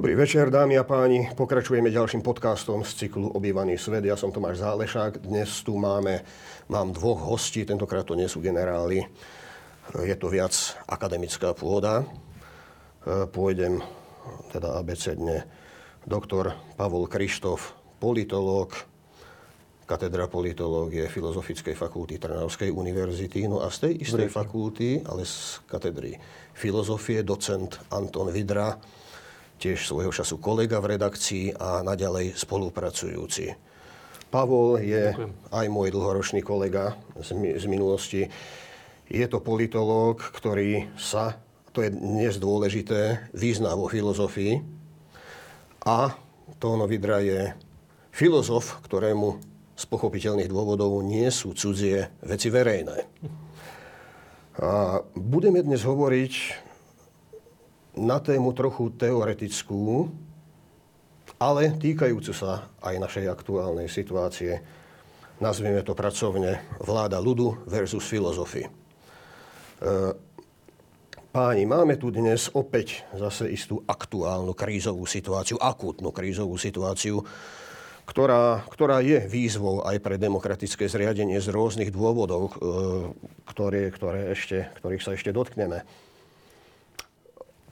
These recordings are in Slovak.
Dobrý večer, dámy a páni. Pokračujeme ďalším podcastom z cyklu Obývaný svet. Ja som Tomáš Zálešák. Dnes tu máme, mám dvoch hostí, tentokrát to nie sú generáli. Je to viac akademická pôda. Pôjdem teda abecedne doktor Pavol Krištof, politológ, katedra politológie Filozofickej fakulty Trnavskej univerzity. No a z tej istej fakulty, ale z katedry filozofie, docent Anton Vidra, tiež svojho času kolega v redakcii a naďalej spolupracujúci. Pavol je Ďakujem. aj môj dlhoročný kolega z, z minulosti. Je to politológ, ktorý sa, to je dnes dôležité, význa vo filozofii. A Tóno Vidra je filozof, ktorému z pochopiteľných dôvodov nie sú cudzie veci verejné. A budeme dnes hovoriť na tému trochu teoretickú, ale týkajúcu sa aj našej aktuálnej situácie. Nazvieme to pracovne vláda ľudu versus filozofy. E, páni, máme tu dnes opäť zase istú aktuálnu krízovú situáciu, akútnu krízovú situáciu, ktorá, ktorá je výzvou aj pre demokratické zriadenie z rôznych dôvodov, e, ktoré, ktoré ešte, ktorých sa ešte dotkneme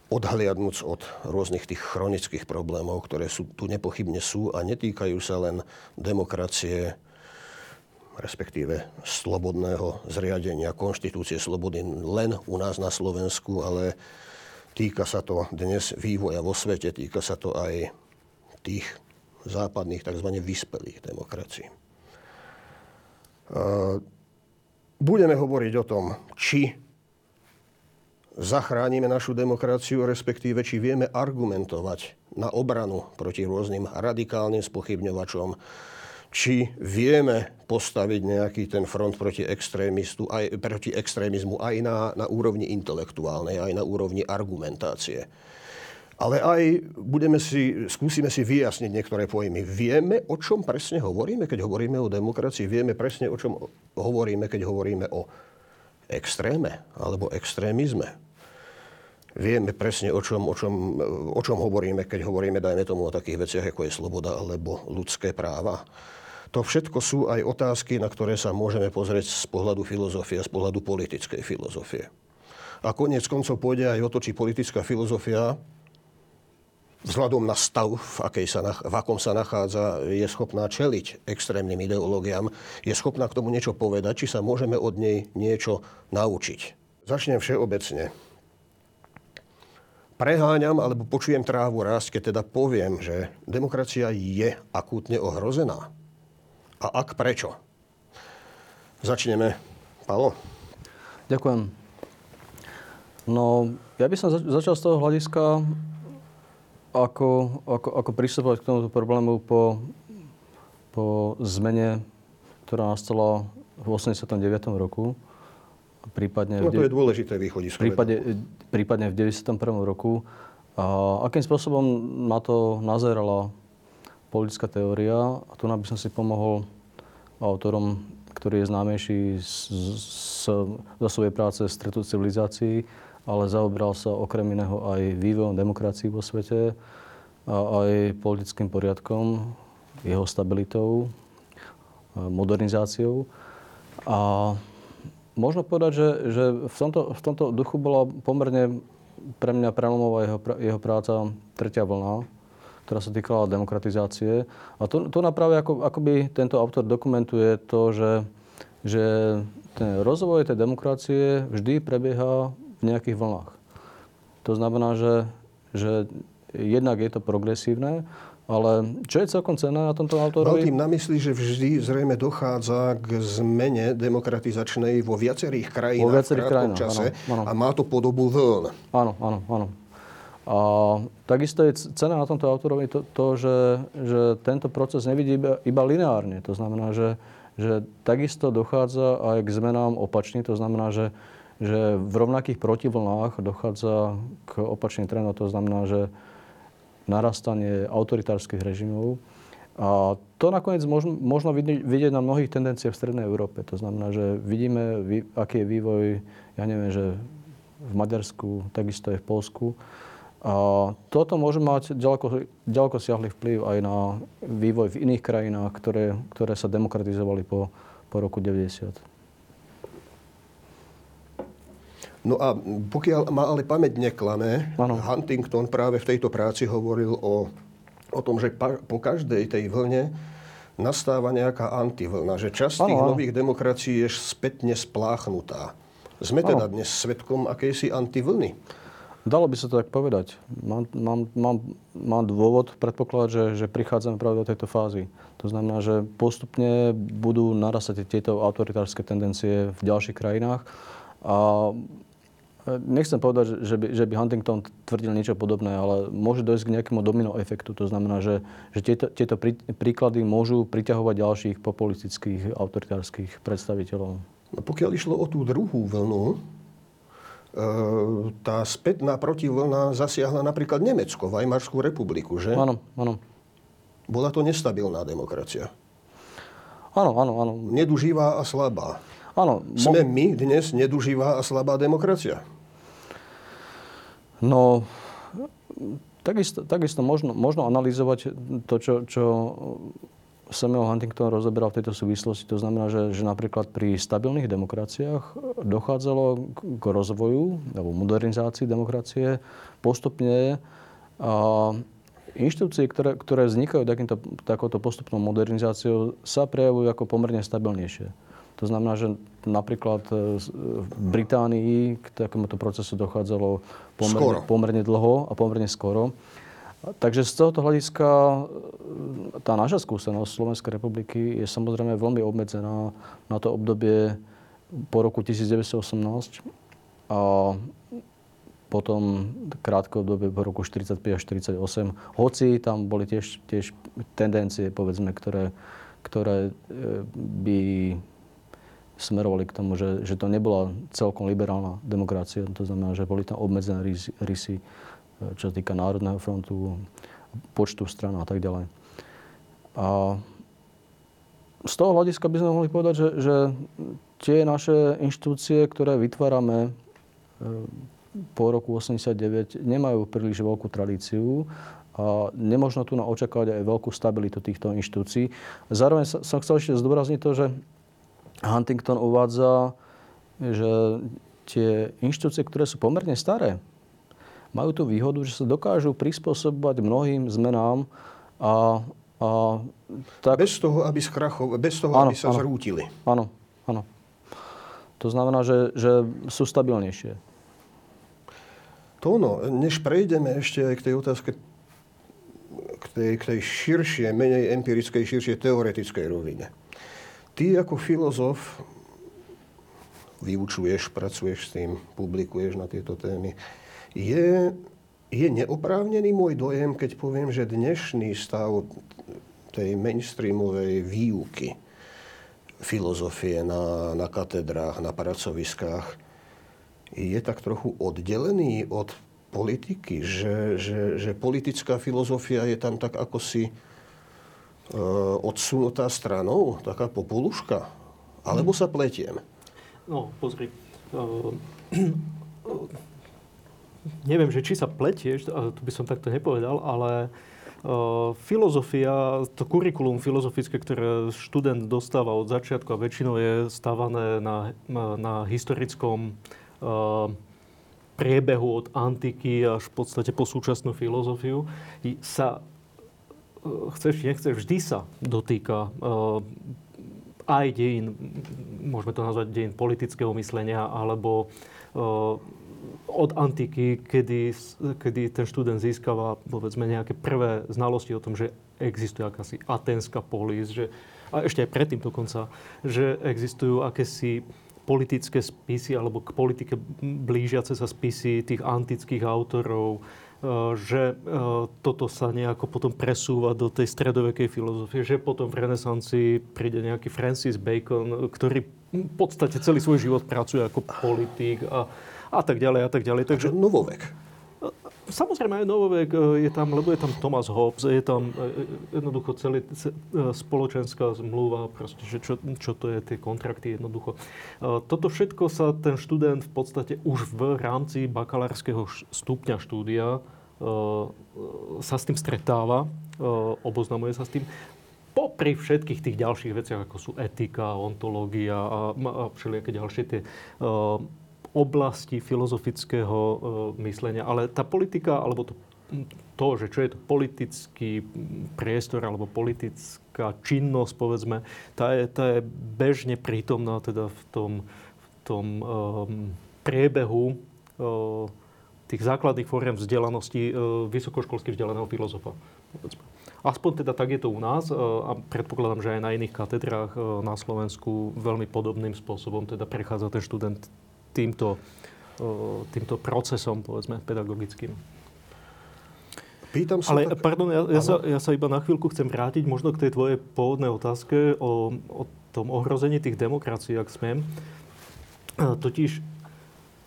odhliadnúc od rôznych tých chronických problémov, ktoré sú, tu nepochybne sú a netýkajú sa len demokracie, respektíve slobodného zriadenia konštitúcie slobody len u nás na Slovensku, ale týka sa to dnes vývoja vo svete, týka sa to aj tých západných tzv. vyspelých demokracií. Budeme hovoriť o tom, či zachránime našu demokraciu, respektíve či vieme argumentovať na obranu proti rôznym radikálnym spochybňovačom, či vieme postaviť nejaký ten front proti, extrémistu, aj, proti extrémizmu aj na, na úrovni intelektuálnej, aj na úrovni argumentácie. Ale aj budeme si, skúsime si vyjasniť niektoré pojmy. Vieme, o čom presne hovoríme, keď hovoríme o demokracii. Vieme presne, o čom hovoríme, keď hovoríme o extréme alebo extrémizme vieme presne, o čom, o, čom, o čom hovoríme, keď hovoríme, dajme tomu, o takých veciach, ako je sloboda alebo ľudské práva. To všetko sú aj otázky, na ktoré sa môžeme pozrieť z pohľadu filozofie, z pohľadu politickej filozofie. A konec koncov pôjde aj o to, či politická filozofia vzhľadom na stav, v, akej sa, v akom sa nachádza, je schopná čeliť extrémnym ideológiám, je schopná k tomu niečo povedať, či sa môžeme od nej niečo naučiť. Začnem všeobecne preháňam alebo počujem trávu rásť, keď teda poviem, že demokracia je akútne ohrozená. A ak prečo? Začneme. Palo. Ďakujem. No, ja by som začal z toho hľadiska, ako, ako, ako pristupovať k tomuto problému po, po zmene, ktorá nastala v 89. roku prípadne... No to je dôležité východisko. Prípade, prípadne v 91. roku. A akým spôsobom na to nazerala politická teória. A tu by som si pomohol autorom, ktorý je známejší zo svojej práce Stretu civilizácií, ale zaobral sa okrem iného aj vývojom demokracií vo svete a aj politickým poriadkom, jeho stabilitou, modernizáciou. A Možno povedať, že, že v, tomto, v tomto duchu bola pomerne pre mňa prelomová jeho, jeho práca Tretia vlna, ktorá sa týkala demokratizácie. A to, to naprave ako, akoby tento autor dokumentuje to, že, že ten rozvoj tej demokracie vždy prebieha v nejakých vlnách. To znamená, že, že jednak je to progresívne, ale čo je celkom cenné na tomto autorovi? Mal tým na mysli, že vždy zrejme dochádza k zmene demokratizačnej vo viacerých krajinách vo viacerých v krajinách, čase áno, áno. a má to podobu vln. Áno, áno, áno. A takisto je cena na tomto autorovi to, to že, že tento proces nevidí iba, iba lineárne. To znamená, že, že takisto dochádza aj k zmenám opačne. To znamená, že, že v rovnakých protivlnách dochádza k opačným trendom. To znamená, že narastanie autoritárskych režimov. A to nakoniec možno, možno vidieť na mnohých tendenciách v Strednej Európe. To znamená, že vidíme, aký je vývoj, ja neviem, že v Maďarsku, takisto aj v Polsku, A toto môže mať ďaleko, ďaleko siahly vplyv aj na vývoj v iných krajinách, ktoré, ktoré sa demokratizovali po, po roku 90. No a pokiaľ ma ale pamäť neklame, Ano. Huntington práve v tejto práci hovoril o, o tom, že pa, po každej tej vlne nastáva nejaká antivlna, že časť tých Áno, áno. nových demokracií je spätne spláchnutá. Sme teda dnes svetkom akejsi antivlny. Dalo by sa to tak povedať. Mám, mám, mám, mám dôvod predpokladať, že, že prichádzame práve do tejto fázy. To znamená, že postupne budú narastať tieto autoritárske tendencie v ďalších krajinách. A nechcem povedať, že by, že by Huntington tvrdil niečo podobné, ale môže dojsť k nejakému domino efektu. To znamená, že, že tieto, tieto prí, príklady môžu priťahovať ďalších populistických autoritárskych predstaviteľov. No pokiaľ išlo o tú druhú vlnu, e, tá spätná protivlna zasiahla napríklad Nemecko, Weimarskú republiku, že? Áno, áno. Bola to nestabilná demokracia. Áno, áno, áno. Neduživá a slabá. Áno, mo- Sme my dnes neduživá a slabá demokracia. No, takisto, takisto možno, možno analyzovať to, čo, čo Samuel Huntington rozoberal v tejto súvislosti. To znamená, že, že napríklad pri stabilných demokraciách dochádzalo k- rozvoju alebo modernizácii demokracie postupne a inštitúcie, ktoré, ktoré vznikajú takýmto, takouto postupnou modernizáciou, sa prejavujú ako pomerne stabilnejšie. To znamená, že napríklad e, z- v Británii k takémuto procesu dochádzalo pomerne, Skoro. pomerne dlho a pomerne skoro. Takže z tohoto hľadiska e, tá naša skúsenosť Slovenskej republiky je samozrejme veľmi obmedzená na to obdobie po roku 1918 a potom krátke obdobie po roku 45 až 48. Hoci tam boli tiež, tiež tendencie, povedzme, ktoré, ktoré e, by smerovali k tomu, že, že to nebola celkom liberálna demokracia. To znamená, že boli tam obmedzené rysy, e, čo sa týka Národného frontu, počtu stran a tak ďalej. A z toho hľadiska by sme mohli povedať, že, že tie naše inštitúcie, ktoré vytvárame e, po roku 89, nemajú príliš veľkú tradíciu a nemožno tu očakávať aj veľkú stabilitu týchto inštitúcií. Zároveň som chcel ešte zdôrazniť to, že Huntington uvádza, že tie inštitúcie, ktoré sú pomerne staré, majú tú výhodu, že sa dokážu prispôsobovať mnohým zmenám a, a tak... Bez toho, aby, skracho, bez toho, Áno, aby sa áno. zrútili. Áno, áno. To znamená, že, že sú stabilnejšie. To ono, než prejdeme ešte aj k tej otázke, k tej, k tej širšie, menej empirickej, širšie teoretickej rovine. Ty ako filozof vyučuješ, pracuješ s tým, publikuješ na tieto témy. Je, je neoprávnený môj dojem, keď poviem, že dnešný stav tej mainstreamovej výuky filozofie na, na katedrách, na pracoviskách, je tak trochu oddelený od politiky, že, že, že politická filozofia je tam tak ako si odsunutá stranou, taká popoluška. Alebo sa pletiem. No, pozri. Uh, neviem, že či sa pletieš, to by som takto nepovedal, ale uh, filozofia, to kurikulum filozofické, ktoré študent dostáva od začiatku a väčšinou je stávané na, na, historickom uh, priebehu od antiky až v podstate po súčasnú filozofiu, sa chceš, nechceš, vždy sa dotýka uh, aj dejín, môžeme to nazvať dejín politického myslenia, alebo uh, od antiky, kedy, kedy ten študent získava povedzme nejaké prvé znalosti o tom, že existuje akási atenská polis, že, a ešte aj predtým dokonca, že existujú akési politické spisy alebo k politike blížiace sa spisy tých antických autorov, že toto sa nejako potom presúva do tej stredovekej filozofie, že potom v renesancii príde nejaký Francis Bacon, ktorý v podstate celý svoj život pracuje ako politik a, a tak ďalej a tak ďalej. Takže Takže novovek. Samozrejme aj novovek je tam, lebo je tam Thomas Hobbes, je tam e, jednoducho celý ce- e, spoločenská zmluva, proste, že čo, čo to je, tie kontrakty jednoducho. E, Toto všetko sa ten študent v podstate už v rámci bakalárskeho stupňa štúdia sa s tým stretáva, oboznamuje sa s tým popri všetkých tých ďalších veciach, ako sú etika, ontológia a, a všelijaké ďalšie tie oblasti filozofického uh, myslenia. Ale tá politika, alebo to, to, že čo je to politický priestor alebo politická činnosť, povedzme, tá je, tá je bežne prítomná teda v tom, v tom um, priebehu uh, tých základných fóriem vzdelanosti vysokoškolsky vzdelaného filozofa. Povedzme. Aspoň teda tak je to u nás e, a predpokladám, že aj na iných katedrách e, na Slovensku veľmi podobným spôsobom teda prechádza ten študent týmto, e, týmto procesom, povedzme, pedagogickým. Pýtam sa... Ale, tak... pardon, ja, ja, sa, ja sa iba na chvíľku chcem vrátiť možno k tej tvojej pôvodnej otázke o, o tom ohrození tých demokracií, ak smiem. Totiž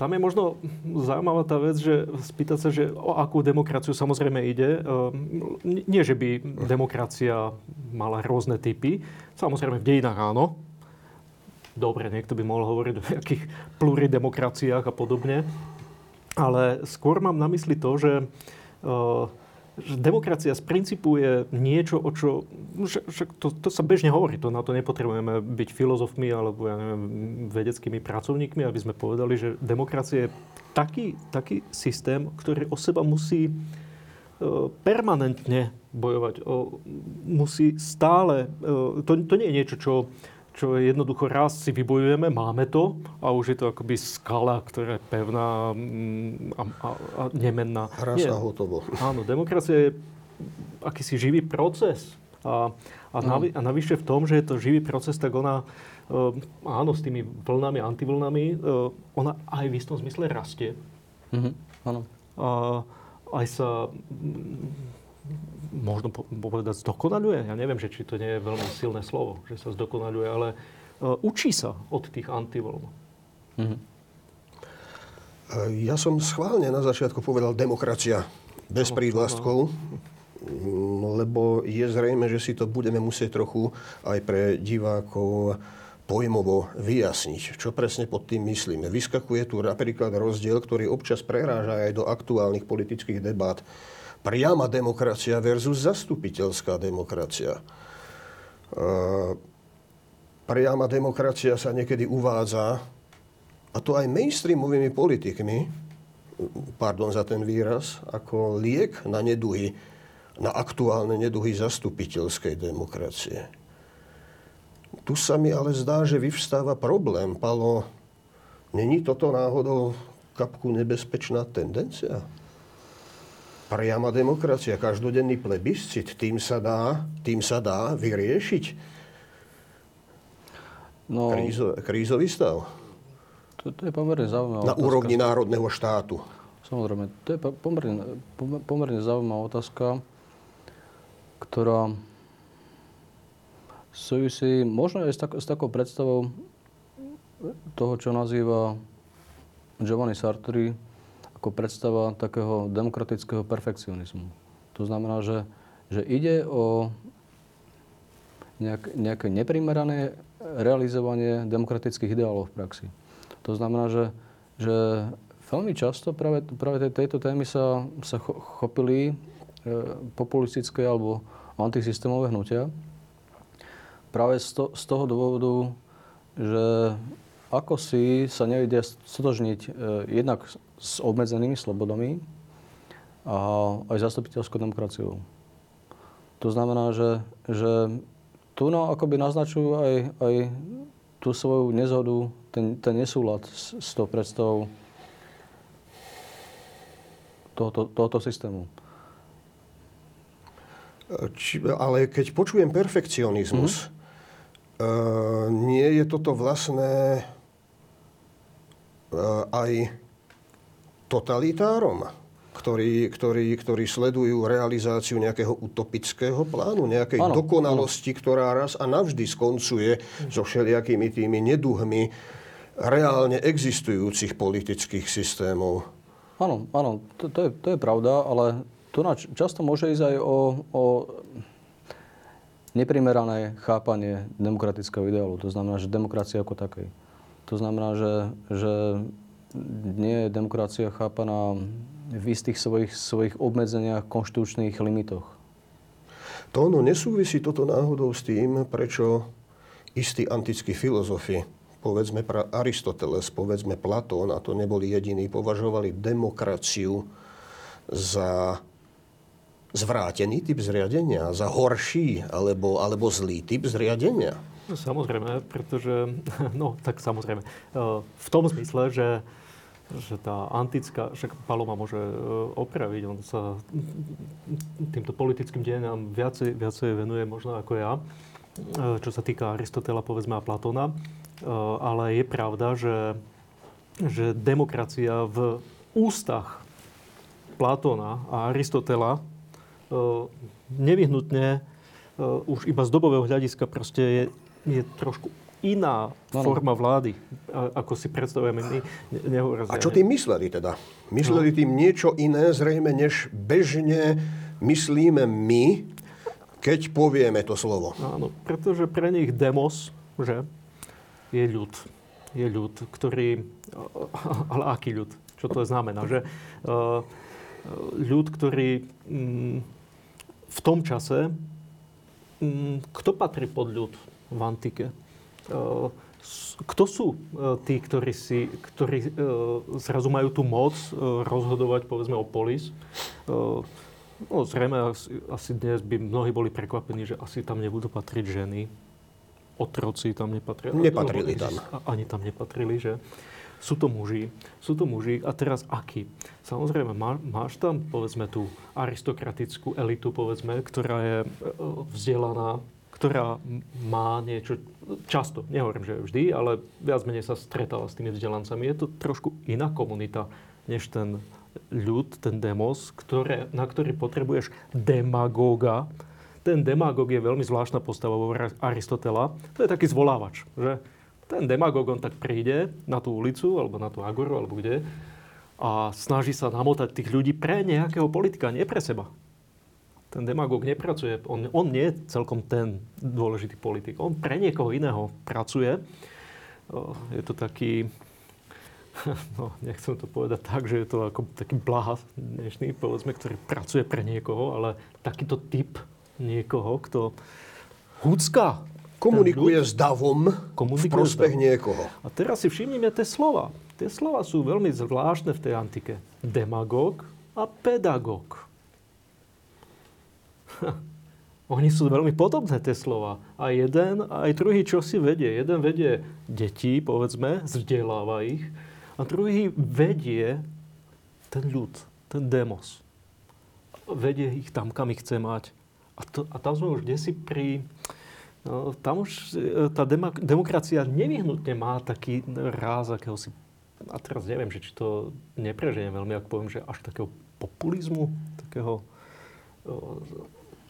tam je možno zaujímavá tá vec, že spýtať sa, že o akú demokraciu samozrejme ide. Ehm, nie, že by demokracia mala rôzne typy. Samozrejme v dejinách áno. Dobre, niekto by mohol hovoriť o nejakých pluridemokraciách a podobne. Ale skôr mám na mysli to, že ehm, že demokracia z princípu je niečo, o čo... Že to, to sa bežne hovorí, to na to nepotrebujeme byť filozofmi alebo ja neviem, vedeckými pracovníkmi, aby sme povedali, že demokracia je taký, taký systém, ktorý o seba musí e, permanentne bojovať. Musí stále... E, to, to nie je niečo, čo čo jednoducho raz si vybojujeme, máme to a už je to akoby skala, ktorá je pevná mm, a, a, a nemenná. Raz a hotovo. Áno, demokracia je akýsi živý proces. A, a, mm. navi, a navyše v tom, že je to živý proces, tak ona, uh, áno, s tými vlnami, antivlnami, uh, ona aj v istom zmysle rastie. Mm-hmm. Áno. A aj sa možno povedať zdokonaľuje. Ja neviem, že či to nie je veľmi silné slovo, že sa zdokonaľuje, ale uh, učí sa od tých antivln. Mm-hmm. Ja som schválne na začiatku povedal demokracia bez no, prívlastkov, no. lebo je zrejme, že si to budeme musieť trochu aj pre divákov pojmovo vyjasniť, čo presne pod tým myslíme. Vyskakuje tu napríklad rozdiel, ktorý občas preráža aj do aktuálnych politických debát priama demokracia versus zastupiteľská demokracia. Priama demokracia sa niekedy uvádza, a to aj mainstreamovými politikmi, pardon za ten výraz, ako liek na neduhy, na aktuálne neduhy zastupiteľskej demokracie. Tu sa mi ale zdá, že vyvstáva problém. Palo, není toto náhodou kapku nebezpečná tendencia? Priama demokracia, každodenný plebiscit, tým sa dá, tým sa dá vyriešiť no, Krízo, krízový stav. To, to je pomerne zaujímavé. Na otázka. úrovni národného štátu. Samozrejme, to je pomerne, pomerne zaujímavá otázka, ktorá súvisí možno aj s, tak, s takou predstavou toho, čo nazýva Giovanni Sartori ako predstava takého demokratického perfekcionizmu. To znamená, že, že ide o nejak, nejaké neprimerané realizovanie demokratických ideálov v praxi. To znamená, že, že veľmi často práve, práve tejto témy sa, sa chopili e, populistické alebo antisystémové hnutia. Práve z, to, z toho dôvodu, že ako si sa nevedia stotožniť e, jednak s obmedzenými slobodami a aj zastupiteľskou demokraciou. To znamená, že, že tu no, akoby naznačujú aj, aj tú svoju nezhodu, ten, ten nesúlad s, s tou predstavou tohoto, tohoto systému. Či, ale keď počujem perfekcionizmus, mm-hmm. uh, nie je toto vlastné uh, aj totalitárom, ktorí, ktorí, ktorí sledujú realizáciu nejakého utopického plánu, nejakej ano, dokonalosti, ano. ktorá raz a navždy skoncuje so všelijakými tými neduhmi reálne existujúcich politických systémov. Áno, áno, to, to, je, to je pravda, ale tu často môže ísť aj o, o neprimerané chápanie demokratického ideálu. To znamená, že demokracia ako takej. To znamená, že, že nie je demokracia chápaná v istých svojich, svojich obmedzeniach, konštitučných limitoch. To ono nesúvisí toto náhodou s tým, prečo istí antickí filozofi, povedzme pra Aristoteles, povedzme Platón, a to neboli jediní, považovali demokraciu za zvrátený typ zriadenia, za horší alebo, alebo zlý typ zriadenia. No, samozrejme, pretože, no tak samozrejme, v tom zmysle, že že tá antická, však Paloma môže e, opraviť, on sa týmto politickým dejinám viacej, viacej venuje možno ako ja, e, čo sa týka Aristotela, povedzme, a Platóna. E, ale je pravda, že, že demokracia v ústach Platóna a Aristotela nevyhnutne už iba z dobového hľadiska proste je, je trošku iná ano. forma vlády, ako si predstavujeme my. A čo tým mysleli teda? Mysleli no. tým niečo iné zrejme, než bežne myslíme my, keď povieme to slovo. Áno, pretože pre nich demos, že je ľud. Je ľud, ktorý... Ale aký ľud? Čo to znamená? Že ľud, ktorý mm, v tom čase... Mm, kto patrí pod ľud v antike? Eh, kto sú eh, tí, ktorí, si, ktorí eh, zrazu majú tú moc rozhodovať, povedzme, o polis? No, zrejme asi, asi dnes by mnohí boli prekvapení, že asi tam nebudú patriť ženy. Otroci tam nepatrili. Nepatrili tam. Ani tam nepatrili, že? Sú to muži. Sú to muži. A teraz akí? Samozrejme, má, máš tam, povedzme, tú aristokratickú elitu, povedzme, ktorá je vzdelaná, ktorá má niečo, často, nehovorím, že vždy, ale viac menej sa stretáva s tými vzdelancami. Je to trošku iná komunita, než ten ľud, ten demos, ktoré, na ktorý potrebuješ demagóga. Ten demagóg je veľmi zvláštna postava vo Aristotela. To je taký zvolávač, že ten demagóg, on tak príde na tú ulicu, alebo na tú agoru, alebo kde, a snaží sa namotať tých ľudí pre nejakého politika, nie pre seba ten demagóg nepracuje, on, on nie je celkom ten dôležitý politik. On pre niekoho iného pracuje. Je to taký, no nechcem to povedať tak, že je to ako taký blaha dnešný, povedzme, ktorý pracuje pre niekoho, ale takýto typ niekoho, kto húcka komunikuje s davom komunikuje v prospech niekoho. A teraz si všimnime tie slova. Tie slova sú veľmi zvláštne v tej antike. Demagóg a pedagóg. Oni sú veľmi podobné, tie slova. A jeden, aj druhý čo si vedie. Jeden vedie detí, povedzme, vzdeláva ich. A druhý vedie ten ľud, ten demos. Vedie ich tam, kam ich chce mať. A, to, a tam sme už desi pri... No, tam už e, tá demok- demokracia nevyhnutne má taký ráz akéhosi... A teraz neviem, že či to nepreženiem veľmi, ak poviem, že až takého populizmu, takého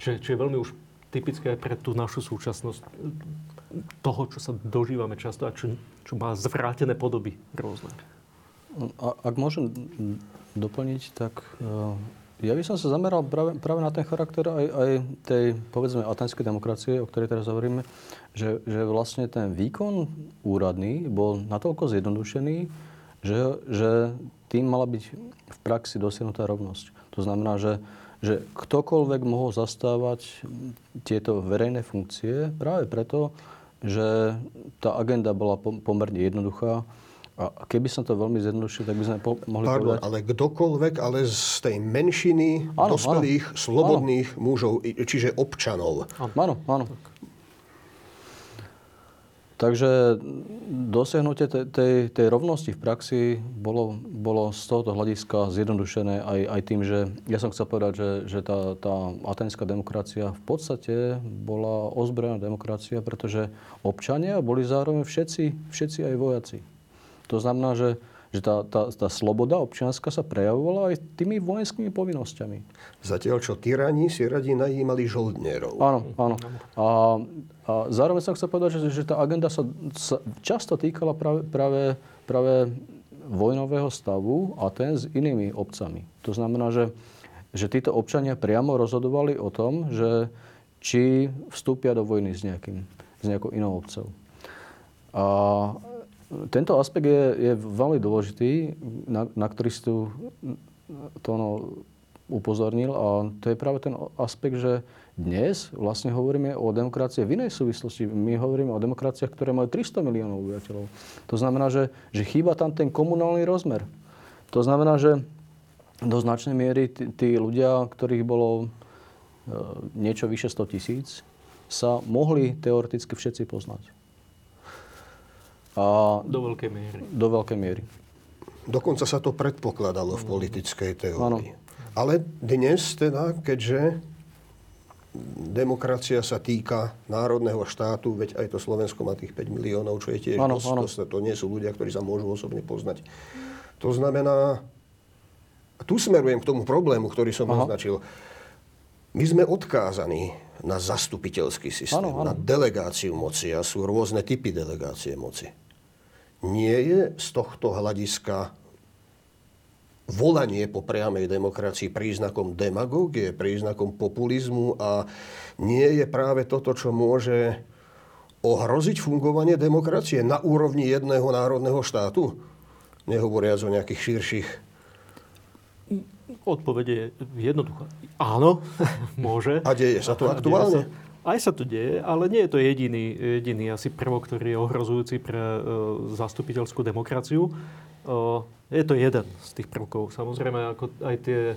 čo, čo je veľmi už typické pre tú našu súčasnosť toho, čo sa dožívame často a čo, čo má zvrátené podoby rôzne. A, ak môžem doplniť, tak uh, ja by som sa zameral práve, práve na ten charakter aj, aj tej, povedzme, atenskej demokracie, o ktorej teraz hovoríme, že, že vlastne ten výkon úradný bol natoľko zjednodušený, že, že tým mala byť v praxi dosiahnutá rovnosť. To znamená, že že ktokoľvek mohol zastávať tieto verejné funkcie práve preto, že tá agenda bola pomerne jednoduchá. A keby som to veľmi zjednodušil, tak by sme po- mohli Pardon, povedať... ale kdokoľvek, ale z tej menšiny áno, dospelých, áno, slobodných áno. mužov, čiže občanov. Áno, áno. Takže dosiahnutie tej, tej, tej rovnosti v praxi bolo, bolo z tohoto hľadiska zjednodušené aj, aj tým, že ja som chcel povedať, že, že tá, tá atenská demokracia v podstate bola ozbrojená demokracia, pretože občania boli zároveň všetci, všetci aj vojaci. To znamená, že že tá, tá, tá sloboda občianská sa prejavovala aj tými vojenskými povinnosťami. Zatiaľ, čo tyrani si radi najímali žoldnierov. Áno, áno. A, a zároveň som chcel povedať, že, že tá agenda sa, sa často týkala práve, práve, práve vojnového stavu a ten s inými obcami. To znamená, že, že títo občania priamo rozhodovali o tom, že či vstúpia do vojny s, nejakým, s nejakou inou obcov. A tento aspekt je, je veľmi dôležitý, na, na ktorý si tu Tono upozornil a to je práve ten aspekt, že dnes vlastne hovoríme o demokracii v inej súvislosti. My hovoríme o demokraciách, ktoré majú 300 miliónov obyvateľov. To znamená, že, že chýba tam ten komunálny rozmer. To znamená, že do značnej miery tí, tí ľudia, ktorých bolo e, niečo vyše 100 tisíc, sa mohli teoreticky všetci poznať. A do veľkej miery. Do veľkej miery. Dokonca sa to predpokladalo v politickej teórii. Ano. Ale dnes teda, keďže demokracia sa týka národného štátu, veď aj to Slovensko má tých 5 miliónov, čo je tiež ano, dosť, ano. To, to nie sú ľudia, ktorí sa môžu osobne poznať. To znamená, tu smerujem k tomu problému, ktorý som Aha. označil. My sme odkázaní na zastupiteľský systém, ano, ano. na delegáciu moci a sú rôzne typy delegácie moci. Nie je z tohto hľadiska volanie po priamej demokracii príznakom demagógie, príznakom populizmu a nie je práve toto, čo môže ohroziť fungovanie demokracie na úrovni jedného národného štátu? Nehovoriac o nejakých širších Odpovede je jednoduchá. Áno, môže. A deje sa to aktuálne? Aj sa to deje, ale nie je to jediný, jediný asi prvok, ktorý je ohrozujúci pre e, zastupiteľskú demokraciu. Je to jeden z tých prvkov. Samozrejme, ako aj tie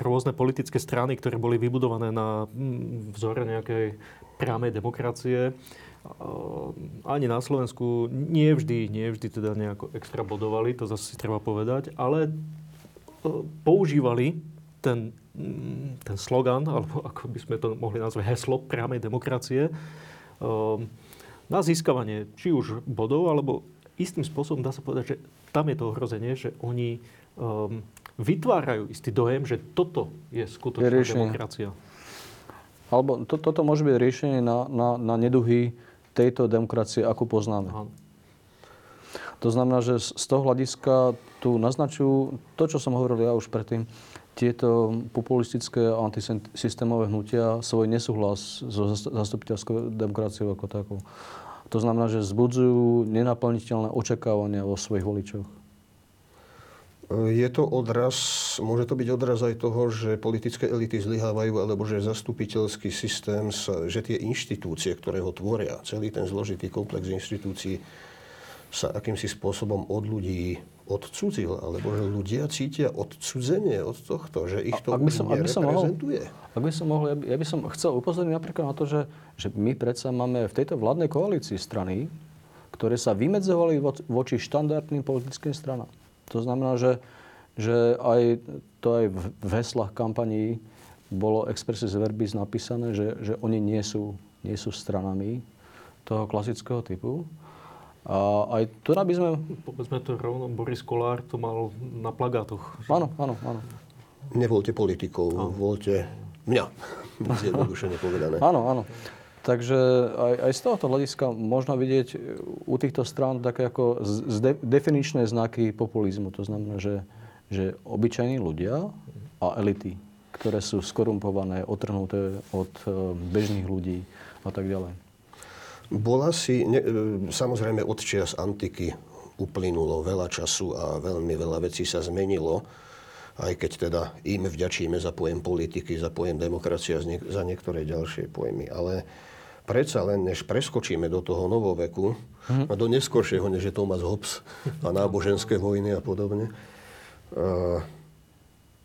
rôzne politické strany, ktoré boli vybudované na vzore nejakej priamej demokracie, ani na Slovensku nie vždy, nie vždy teda nejako extra bodovali, to zase si treba povedať, ale používali ten, ten slogan, alebo ako by sme to mohli nazvať, heslo priamej demokracie, na získavanie či už bodov, alebo istým spôsobom dá sa povedať, že tam je to ohrozenie, že oni um, vytvárajú istý dojem, že toto je skutočná je demokracia. Alebo to, toto môže byť riešenie na, na, na neduhy tejto demokracie, ako poznáme. Aha. To znamená, že z toho hľadiska tu naznačujú to, čo som hovoril ja už predtým, tieto populistické a antisystémové hnutia svoj nesúhlas so zastupiteľskou demokraciou ako takou. To znamená, že zbudzujú nenaplniteľné očakávania vo svojich voličoch. Je to odraz, môže to byť odraz aj toho, že politické elity zlyhávajú, alebo že zastupiteľský systém, sa, že tie inštitúcie, ktoré ho tvoria, celý ten zložitý komplex inštitúcií sa akýmsi spôsobom od ľudí odcudzil, alebo že ľudia cítia odcudzenie od tohto, že ich to ak by som, ak by som. Mohol, ak by som mohol, ja by, ja by som chcel upozorniť napríklad na to, že, že my predsa máme v tejto vládnej koalícii strany, ktoré sa vymedzovali vo, voči štandardným politickým stranám. To znamená, že, že aj to aj v, v heslách kampaní bolo expressis verbis napísané, že, že oni nie sú, nie sú stranami toho klasického typu. A aj to by sme... Povedzme to rovno, Boris Kolár to mal na plagátoch. Áno, áno, áno. Nevolte politikov, áno. voľte mňa. Zjednodušene povedané. Áno, áno. Takže aj, aj z tohoto hľadiska možno vidieť u týchto strán také ako z, definičné znaky populizmu. To znamená, že, že obyčajní ľudia a elity, ktoré sú skorumpované, otrhnuté od eh, bežných ľudí a tak ďalej. Bola si, ne, e, samozrejme od čias antiky uplynulo veľa času a veľmi veľa vecí sa zmenilo, aj keď teda im vďačíme za pojem politiky, za pojem demokracia, za niektoré ďalšie pojmy. Ale predsa len, než preskočíme do toho novoveku, mm. a do neskôršieho, než je Thomas Hobbes a náboženské vojny a podobne, uh,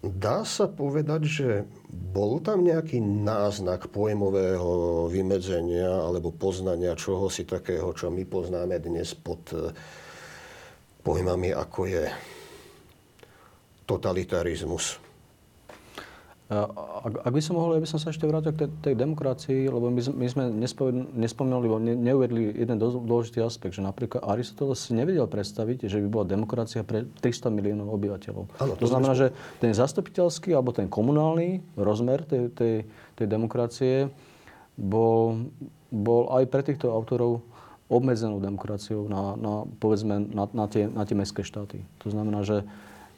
Dá sa povedať, že bol tam nejaký náznak pojmového vymedzenia alebo poznania čoho si takého, čo my poznáme dnes pod eh, pojmami, ako je totalitarizmus? Ak, ak by som mohol, ja by som sa ešte vrátil k tej, tej demokracii, lebo my, my sme nespomínali, alebo ne, neuvedli jeden dôležitý aspekt, že napríklad Aristoteles si nevedel predstaviť, že by bola demokracia pre 300 miliónov obyvateľov. Ano, to, to znamená, že ten zastupiteľský alebo ten komunálny rozmer tej, tej, tej demokracie bol, bol aj pre týchto autorov obmedzenou demokraciou na, na povedzme, na, na, tie, na tie mestské štáty. To znamená, že,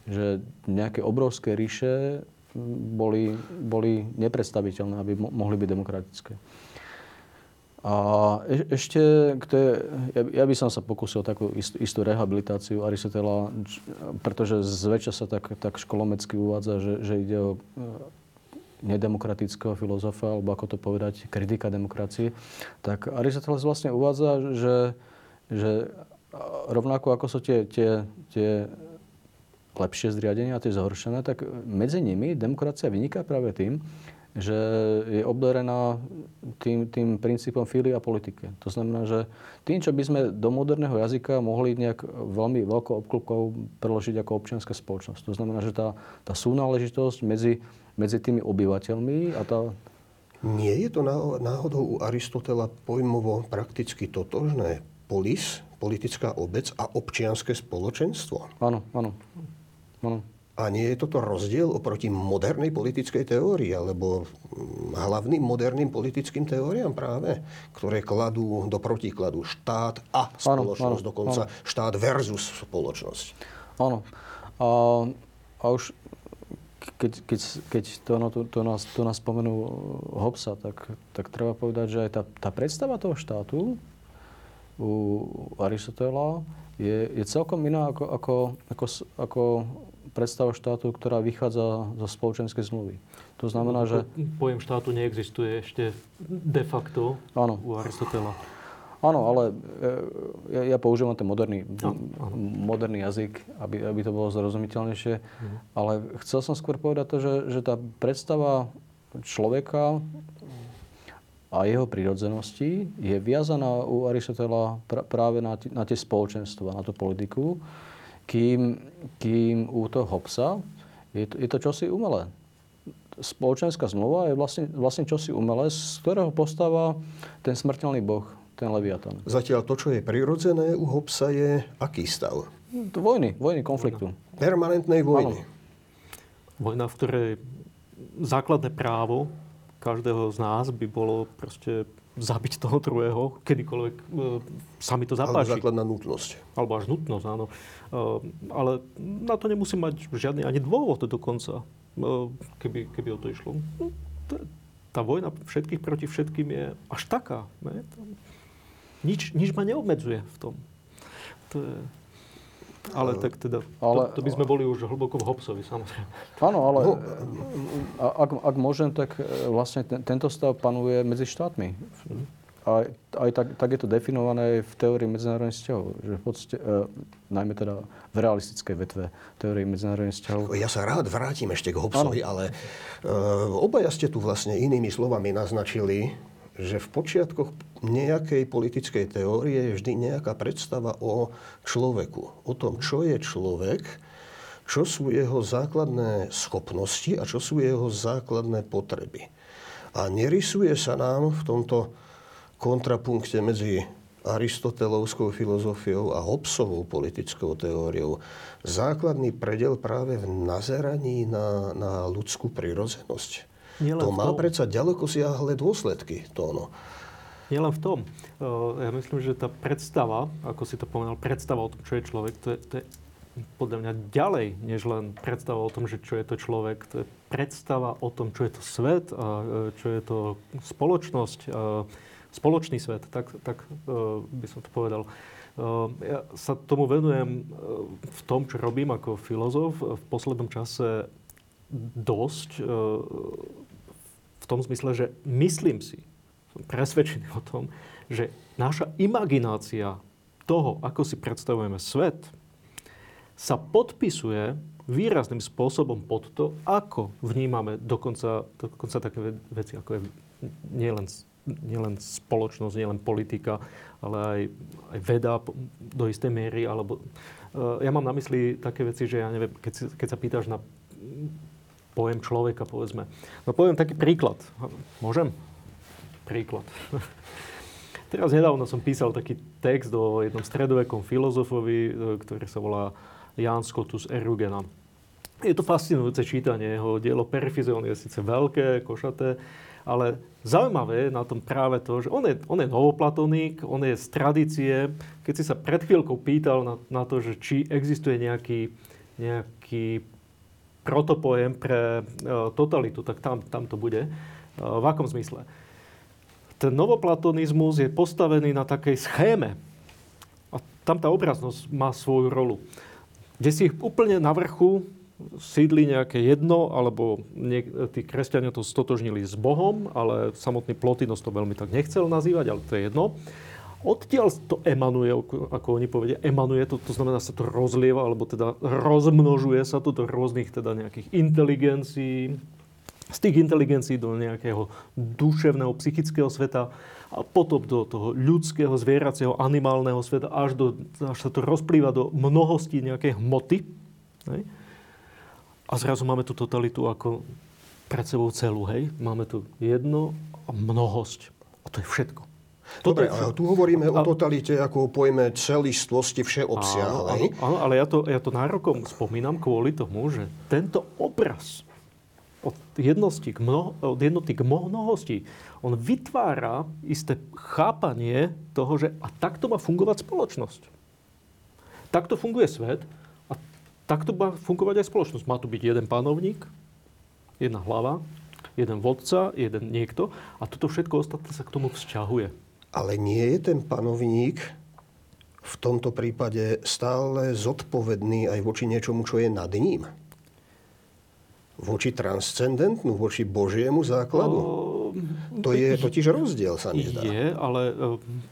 že nejaké obrovské ríše boli, boli nepredstaviteľné, aby mo- mohli byť demokratické. A e- ešte, je, ja, ja by som sa pokusil takú istú, istú rehabilitáciu Aristotela, pretože zväčša sa tak, tak školomecky uvádza, že, že ide o e, nedemokratického filozofa, alebo ako to povedať, kritika demokracie, tak Aristoteles vlastne uvádza, že, že rovnako ako sú tie, tie, tie lepšie zriadenia a tie zhoršené, tak medzi nimi demokracia vyniká práve tým, že je obdarená tým, tým princípom filia a politike. To znamená, že tým, čo by sme do moderného jazyka mohli nejak veľmi veľkou obklopkou preložiť ako občianská spoločnosť. To znamená, že tá, tá súnáležitosť medzi, medzi tými obyvateľmi a tá... Nie je to náhodou u Aristotela pojmovo prakticky totožné? Polis, politická obec a občianské spoločenstvo? Áno, áno. Áno. A nie je toto rozdiel oproti modernej politickej teórii, alebo mm, hlavným moderným politickým teóriám práve, ktoré kladú do protikladu štát a spoločnosť, áno, áno, dokonca áno. štát versus spoločnosť. Áno. A, a už keď, keď, keď to, no, to, to, nás, to nás spomenú Hobsa, tak, tak treba povedať, že aj tá, tá predstava toho štátu u Aristotela je, je celkom iná ako, ako, ako, ako predstava štátu, ktorá vychádza zo spoločenskej zmluvy. To znamená, že... Pojem štátu neexistuje ešte de facto áno. u Aristotela. Áno, ale e, ja, ja používam ten moderný, no, moderný jazyk, aby, aby to bolo zrozumiteľnejšie. Mhm. Ale chcel som skôr povedať to, že, že tá predstava človeka a jeho prirodzenosti je viazaná u Aristotela pr- práve na, t- na tie spoločenstva, na tú politiku kým, kým u toho Hobsa je to, je to čosi umelé. Spoločenská zmluva je vlastne, vlastne čosi umelé, z ktorého postáva ten smrteľný boh, ten Leviatan. Zatiaľ to, čo je prirodzené u Hobsa, je aký stav? Vojny, vojny, konfliktu. Permanentnej vojny. Áno. Vojna, v ktorej základné právo každého z nás by bolo proste zabiť toho druhého, kedykoľvek e, sa mi to zapáči. Alebo základná nutnosť. Alebo až nutnosť, áno. E, ale na to nemusí mať žiadny ani dôvod dokonca, e, keby, keby o to išlo. No, tá vojna všetkých proti všetkým je až taká. Ne? Nič, nič ma neobmedzuje v tom. To je, ale tak teda, ale, to, to by sme boli už hlboko v Hobsovi, samozrejme. Áno, ale no, ak, ak môžem, tak e, vlastne ten, tento stav panuje medzi štátmi. A aj tak, tak je to definované v teórii medzinárodných vzťahov. Že v podstate, e, najmä teda v realistickej vetve teórii medzinárodných vzťahov. Ja sa rád vrátim ešte k Hobsovi, ano. ale e, obaja ste tu vlastne inými slovami naznačili, že v počiatkoch nejakej politickej teórie je vždy nejaká predstava o človeku. O tom, čo je človek, čo sú jeho základné schopnosti a čo sú jeho základné potreby. A nerysuje sa nám v tomto kontrapunkte medzi aristotelovskou filozofiou a Hobbesovou politickou teóriou základný predel práve v nazeraní na, na ľudskú prirodzenosť. Nielen to má predsa ďaleko siahle dôsledky, to ono. Nielen v tom. Ja myslím, že tá predstava, ako si to povedal, predstava o tom, čo je človek, to je, to je podľa mňa ďalej, než len predstava o tom, že čo je to človek. To je predstava o tom, čo je to svet a e, čo je to spoločnosť, spoločný svet, tak, tak by som to povedal. Ja sa tomu venujem v tom, čo robím ako filozof v poslednom čase dosť tom zmysle, že myslím si, som presvedčený o tom, že naša imaginácia toho, ako si predstavujeme svet, sa podpisuje výrazným spôsobom pod to, ako vnímame dokonca, dokonca také veci, ako je nielen, nielen spoločnosť, nielen politika, ale aj, aj veda do istej miery. Alebo, uh, ja mám na mysli také veci, že ja neviem, keď, keď sa pýtaš na pojem človeka, povedzme. No poviem taký príklad. Môžem? Príklad. Teraz nedávno som písal taký text o jednom stredovekom filozofovi, e, ktorý sa volá Jan Scotus Erugena. Je to fascinujúce čítanie. Jeho dielo Perfizion je síce veľké, košaté, ale zaujímavé je na tom práve to, že on je, on je novoplatoník, on je z tradície. Keď si sa pred chvíľkou pýtal na, na to, že či existuje nejaký, nejaký protopojem pre e, totalitu, tak tam, tam to bude. E, v akom zmysle? ten novoplatonizmus je postavený na takej schéme. A tam tá obraznosť má svoju rolu. Kde si úplne na vrchu sídli nejaké jedno, alebo niek- tí kresťania to stotožnili s Bohom, ale samotný Plotinos to veľmi tak nechcel nazývať, ale to je jedno. Odtiaľ to emanuje, ako oni povedia, emanuje to, to znamená sa to rozlieva, alebo teda rozmnožuje sa to do rôznych teda nejakých inteligencií, z tých inteligencií do nejakého duševného, psychického sveta a potom do toho ľudského, zvieracieho, animálneho sveta, až, do, až sa to rozplýva do mnohosti nejakej hmoty. Hej? A zrazu máme tú totalitu ako pred sebou celú, hej? Máme tu jedno a mnohosť. A to je všetko. Dobre, ale tu hovoríme o totalite ako o pojme celistvosti všeobsiahlej. Áno, áno, ale ja to, ja to nárokom spomínam kvôli tomu, že tento obraz od jednoty k, mnoho, od jednoty k mnohosti, on vytvára isté chápanie toho, že a takto má fungovať spoločnosť. Takto funguje svet a takto má fungovať aj spoločnosť. Má tu byť jeden panovník, jedna hlava, jeden vodca, jeden niekto a toto všetko ostatné sa k tomu vzťahuje. Ale nie je ten panovník v tomto prípade stále zodpovedný aj voči niečomu, čo je nad ním? Voči transcendentnú, voči Božiemu základu? O, to je totiž rozdiel, sa mi zdá. Je, ale e,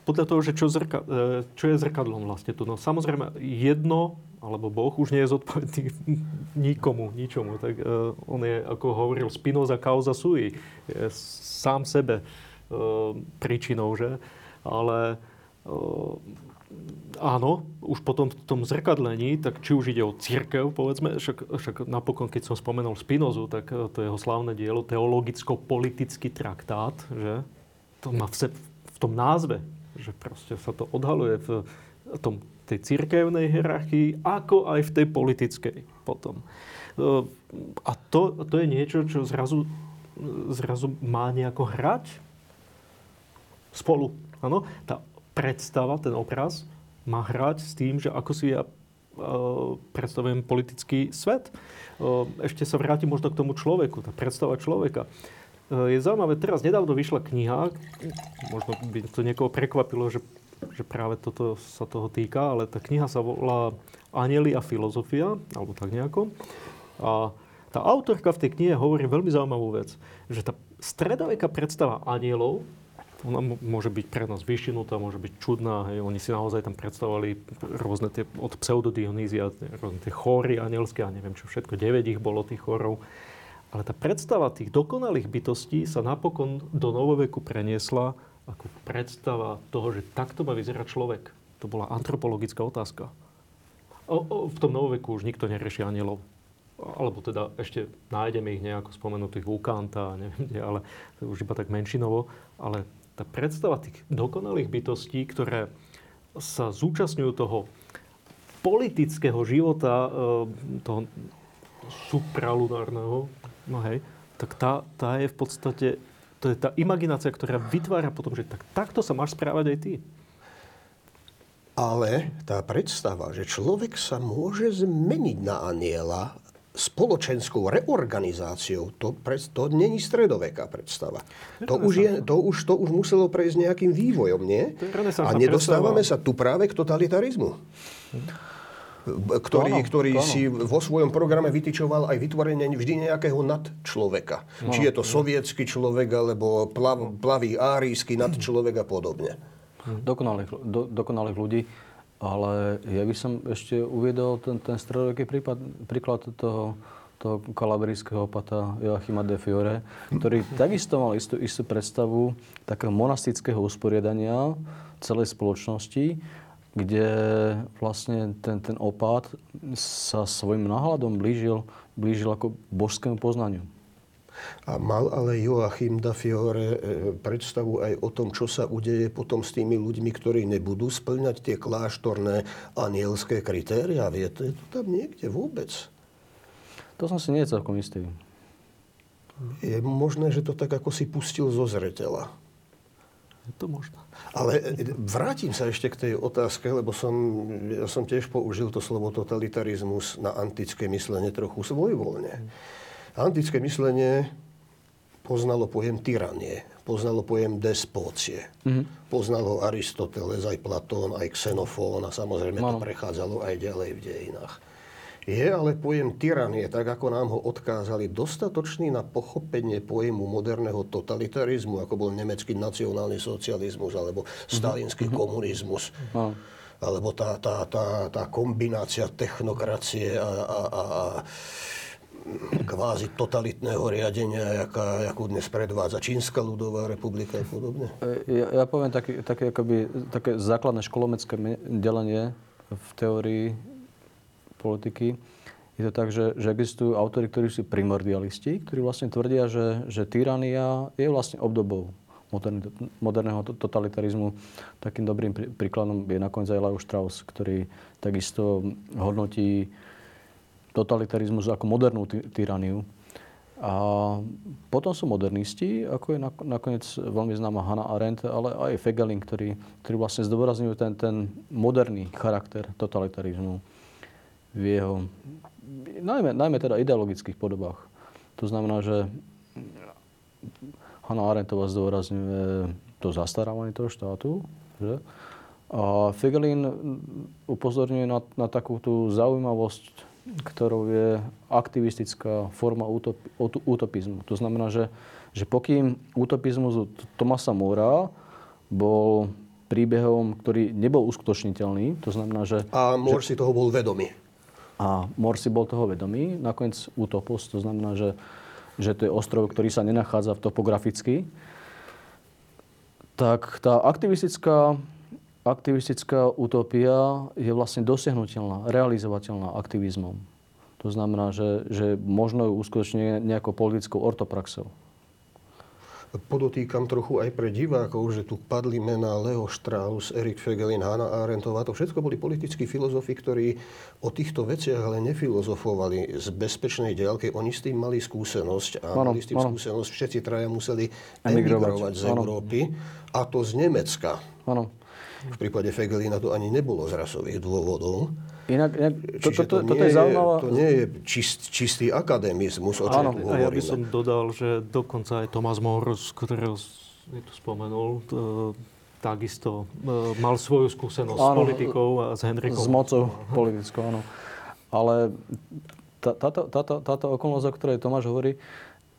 podľa toho, že čo, zrka, e, čo je zrkadlom vlastne tu. No samozrejme, jedno, alebo Boh už nie je zodpovedný nikomu, ničomu. Tak on je, ako hovoril Spinoza, causa sui. Sám sebe príčinou, že? Ale uh, áno, už potom v tom zrkadlení, tak či už ide o církev, povedzme, však, však napokon, keď som spomenul Spinozu, tak e, to jeho slávne dielo, teologicko-politický traktát, že to má v, v tom názve, že proste sa to odhaluje v tom, tej církevnej hierarchii, ako aj v tej politickej potom. E, a to, to je niečo, čo zrazu, zrazu má nejako hrať spolu. Áno, tá predstava, ten obraz, má hrať s tým, že ako si ja e, predstavujem politický svet. E, ešte sa vrátim možno k tomu človeku, tá predstava človeka. E, je zaujímavé, teraz nedávno vyšla kniha, možno by to niekoho prekvapilo, že, že práve toto sa toho týka, ale tá kniha sa volá Anieli a filozofia, alebo tak nejako. A tá autorka v tej knihe hovorí veľmi zaujímavú vec, že tá stredoveká predstava anielov ona môže byť pre nás vyšinutá, môže byť čudná. Hej. Oni si naozaj tam predstavovali rôzne tie, od pseudodionýzia, rôzne tie chóry anielské a neviem čo všetko, 9 ich bolo tých chorov. Ale tá predstava tých dokonalých bytostí sa napokon do novoveku preniesla ako predstava toho, že takto má vyzerať človek. To bola antropologická otázka. O, o, v tom novoveku už nikto nerieši anielov alebo teda ešte nájdeme ich nejako spomenutých u Kanta, neviem kde, ale už iba tak menšinovo, ale tá predstava tých dokonalých bytostí, ktoré sa zúčastňujú toho politického života, e, toho supralunárneho, no hej, tak tá, tá je v podstate, to je tá imaginácia, ktorá vytvára potom, že tak, takto sa máš správať aj ty. Ale tá predstava, že človek sa môže zmeniť na aniela, spoločenskou reorganizáciou, to, to není stredoveká predstava. To už, je, to, už, to už muselo prejsť nejakým vývojom, nie? A nedostávame sa tu práve k totalitarizmu. Ktorý, ktorý si vo svojom programe vytyčoval aj vytvorenie vždy nejakého nadčloveka. No, Či je to sovietský človek, alebo plav, plavý árijský nadčlovek a podobne. Dokonalých, do, dokonalých ľudí ale ja by som ešte uviedol ten, ten stredoveký prípad, príklad toho, toho kalabrijského opata Joachima de Fiore, ktorý takisto mal istú, istú predstavu takého monastického usporiadania celej spoločnosti, kde vlastne ten, ten opat sa svojim náhľadom blížil, blížil ako božskému poznaniu. A mal ale Joachim da Fiore e, predstavu aj o tom, čo sa udeje potom s tými ľuďmi, ktorí nebudú splňať tie kláštorné anielské kritéria. Viete, je to tam niekde vôbec? To som si nie celkom istý. Je možné, že to tak ako si pustil zo zretela. Je to možné. Ale e, vrátim sa ešte k tej otázke, lebo som, ja som tiež použil to slovo totalitarizmus na antické myslenie trochu svojvoľne. Hmm. Antické myslenie poznalo pojem tyranie, poznalo pojem despócie. Mm-hmm. Poznal ho Aristoteles, aj Platón, aj Xenofón a samozrejme to prechádzalo aj ďalej v dejinách. Je ale pojem tyranie, tak ako nám ho odkázali, dostatočný na pochopenie pojmu moderného totalitarizmu, ako bol nemecký nacionálny socializmus alebo stalinský mm-hmm. komunizmus. No. Alebo tá, tá, tá, tá kombinácia technokracie a, a, a, a kvázi totalitného riadenia, jaká, jakú dnes predvádza Čínska ľudová republika a podobne? Ja, ja poviem také, také, akoby, také základné školomecké delenie v teórii politiky, je to tak, že, že existujú autory, ktorí sú primordialisti, ktorí vlastne tvrdia, že, že tyrania je vlastne obdobou moderného totalitarizmu. Takým dobrým príkladom je nakoniec aj Leo Strauss, ktorý takisto hodnotí totalitarizmus ako modernú ty- tyraniu. A potom sú modernisti, ako je nakoniec veľmi známa Hannah Arendt, ale aj Fegelin, ktorí, ktorí vlastne zdôrazňujú ten, ten moderný charakter totalitarizmu v jeho, najmä, najmä teda ideologických podobách. To znamená, že Hanna Arendtová zdôrazňuje to zastarávanie toho štátu, že? A Figelin upozorňuje na, na takú tú zaujímavosť, ktorou je aktivistická forma utop, utopizmu. To znamená, že, že pokým utopizmus Tomasa Mora bol príbehom, ktorý nebol uskutočniteľný, to znamená, že... A Mor si toho bol vedomý. A Mor si bol toho vedomý. Nakoniec Utopus, to znamená, že, že to je ostrov, ktorý sa nenachádza v topograficky. Tak tá aktivistická, aktivistická utopia je vlastne dosiahnutelná, realizovateľná aktivizmom. To znamená, že, že možno ju uskutočne nejakou politickou ortopraxou. Podotýkam trochu aj pre divákov, že tu padli mená Leo Strauss, Erik Fegelin, Hanna Arendtová. To všetko boli politickí filozofi, ktorí o týchto veciach ale nefilozofovali z bezpečnej diaľky. Oni s tým mali skúsenosť a ano, mali s tým ano. skúsenosť. Všetci traja museli emigrovať, emigrovať z Európy a to z Nemecka. Ano. V prípade Fegelina to ani nebolo z rasových dôvodov. Inak, inak to, to, to, to, to, je zaujímavé. To nie je čist, čistý akademizmus, o čom Áno, a ja by som dodal, že dokonca aj Thomas More, ktorého je tu spomenul, to, takisto uh, mal svoju skúsenosť áno, s politikou a s Henrikom. S mocou politickou, áno. Ale tá, táto, táto, táto okolnosť, o ktorej Tomáš hovorí,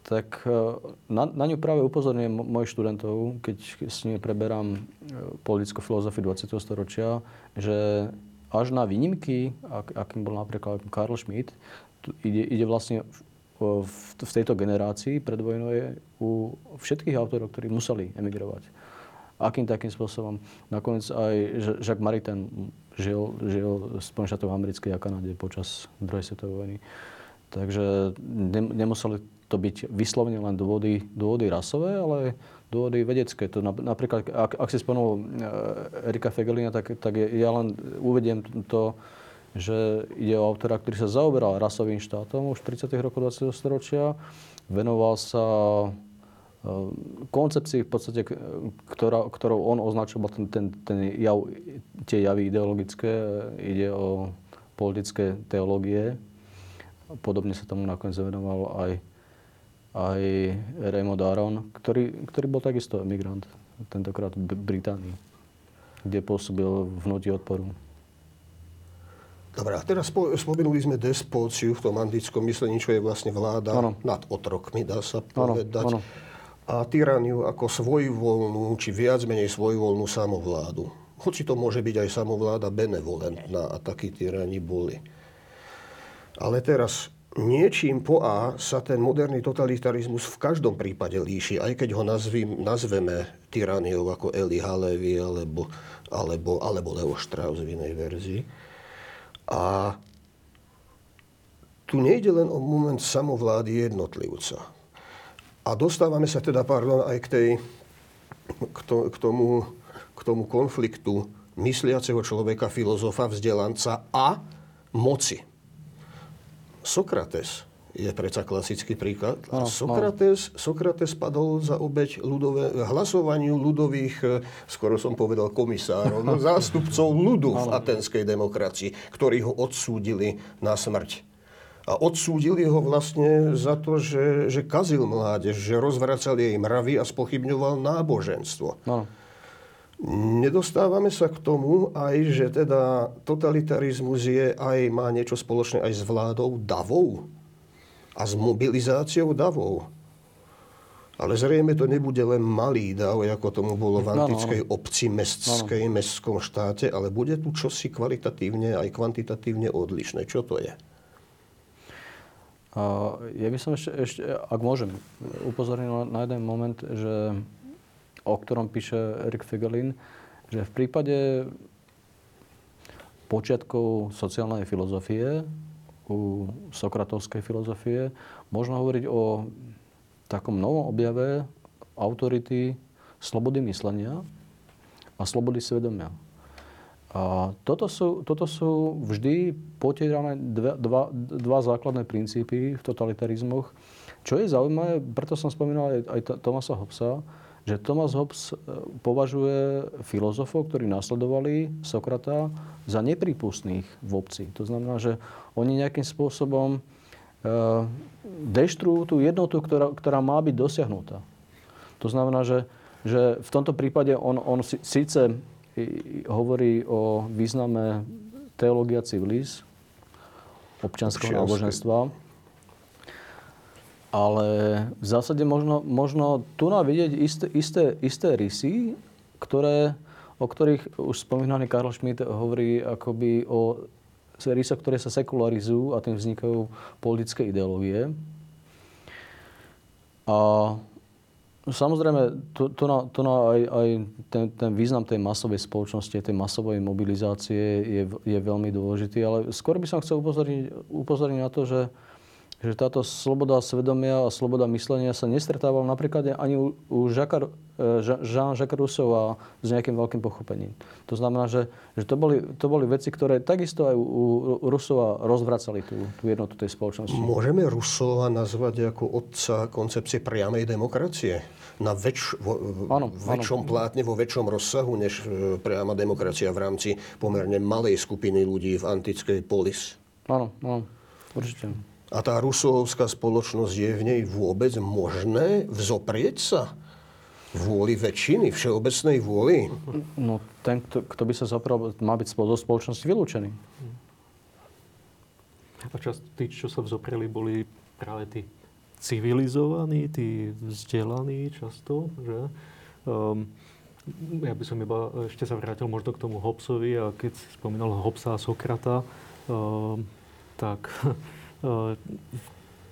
tak e, na, na ňu práve upozorňujem mojich študentov, keď s nimi preberám e, politickú filozofiu 20. storočia, že až na výnimky, ak, akým bol napríklad Karl Schmidt, ide, ide vlastne v, v, v tejto generácii predvojnovej u všetkých autorov, ktorí museli emigrovať. Akým takým spôsobom. Nakoniec aj Jacques Maritain žil, žil v Spojených štátoch americkej a Kanade počas druhej svetovej vojny. Takže ne, nemuseli to byť vyslovene len dôvody, dôvody rasové, ale dôvody vedecké. To napríklad, ak, ak si spomenul eh, Erika Fegelina, tak, tak ja len uvediem to, že ide o autora, ktorý sa zaoberal rasovým štátom už v 30. rokoch 20. storočia. Venoval sa eh, koncepcii v podstate, ktorá, ktorou on označoval ten, ten, ten jav, tie javy ideologické. Ide o politické teológie. Podobne sa tomu nakoniec venoval aj aj Raymond Aron, ktorý, ktorý bol takisto emigrant, tentokrát v Británii, kde pôsobil v noti odporu. Dobre, a teraz spomenuli sme despóciu v tom antickom myslení, čo je vlastne vláda ano. nad otrokmi, dá sa povedať. Ano, ano. A tyraniu ako svojvoľnú, či viac menej svojvoľnú samovládu. Hoci to môže byť aj samovláda benevolentná a takí tyrani boli. Ale teraz niečím po A sa ten moderný totalitarizmus v každom prípade líši, aj keď ho nazvím, nazveme tyraniou ako Eli Halevi alebo, alebo, alebo Leo Strauss v inej verzii. A tu nejde len o moment samovlády jednotlivca. A dostávame sa teda, pardon, aj k, tej, k, to, k, tomu, k tomu konfliktu mysliaceho človeka, filozofa, vzdelanca a moci. Sokrates je predsa klasický príklad. A Sokrates, Sokrates padol za obeď ľudové, hlasovaniu ľudových, e, skoro som povedal komisárov, no, zástupcov ľudu v atenskej demokracii, ktorí ho odsúdili na smrť. A odsúdili ho vlastne za to, že, že kazil mládež, že rozvracal jej mravy a spochybňoval náboženstvo. No. Nedostávame sa k tomu aj, že teda totalitarizmus je aj, má niečo spoločné aj s vládou davou a s mobilizáciou davou. Ale zrejme to nebude len malý dav, ako tomu bolo v antickej no, no. obci, mestskej, no, no. mestskom štáte, ale bude tu čosi kvalitatívne aj kvantitatívne odlišné. Čo to je? Ja by som ešte, ešte ak môžem, upozornil na jeden moment, že, o ktorom píše Erik Figelin, že v prípade počiatkov sociálnej filozofie, u sokratovskej filozofie, možno hovoriť o takom novom objave autority slobody myslenia a slobody svedomia. A toto sú, toto sú vždy potierané dva, dva, dva základné princípy v totalitarizmoch. Čo je zaujímavé, preto som spomínal aj, aj Tomasa Hobbesa, že Thomas Hobbes e, považuje filozofov, ktorí nasledovali Sokrata, za neprípustných v obci. To znamená, že oni nejakým spôsobom Eh, deštruujú tú jednotu, ktorá, ktorá má byť dosiahnutá. To znamená, že, že v tomto prípade on, on síce hovorí o význame teológia civilis, občianského náboženstva, ale v zásade možno, možno tu nám vidieť isté, isté, isté rysy, ktoré, o ktorých už spomínaný Karl Schmidt hovorí akoby o rysa, ktoré sa sekularizujú a tým vznikajú politické ideológie. A samozrejme, to, to, na, to na aj, aj ten, ten význam tej masovej spoločnosti, tej masovej mobilizácie je, je veľmi dôležitý, ale skôr by som chcel upozorniť, upozorniť na to, že že táto sloboda svedomia a sloboda myslenia sa nestretávala napríklad ani u, u Jacques, Jean-Jacques Rousseau s nejakým veľkým pochopením. To znamená, že, že to, boli, to boli veci, ktoré takisto aj u, u Rousseau rozvracali tú, tú jednotu tej spoločnosti. Môžeme Rousseau nazvať ako otca koncepcie priamej demokracie? Na väč, vo, áno, väčšom áno. plátne, vo väčšom rozsahu, než e, priama demokracia v rámci pomerne malej skupiny ľudí v antickej polis. Áno, áno, určite. A tá rusovská spoločnosť je v nej vôbec možné vzoprieť sa vôli väčšiny, všeobecnej vôli? No ten, kto, kto by sa zopral, má byť zo spoločnosti vylúčený. A čas tí, čo sa vzopreli, boli práve tí civilizovaní, tí vzdelaní často, že? Um, ja by som iba ešte sa vrátil možno k tomu Hobsovi a keď si spomínal Hobsa a Sokrata, um, tak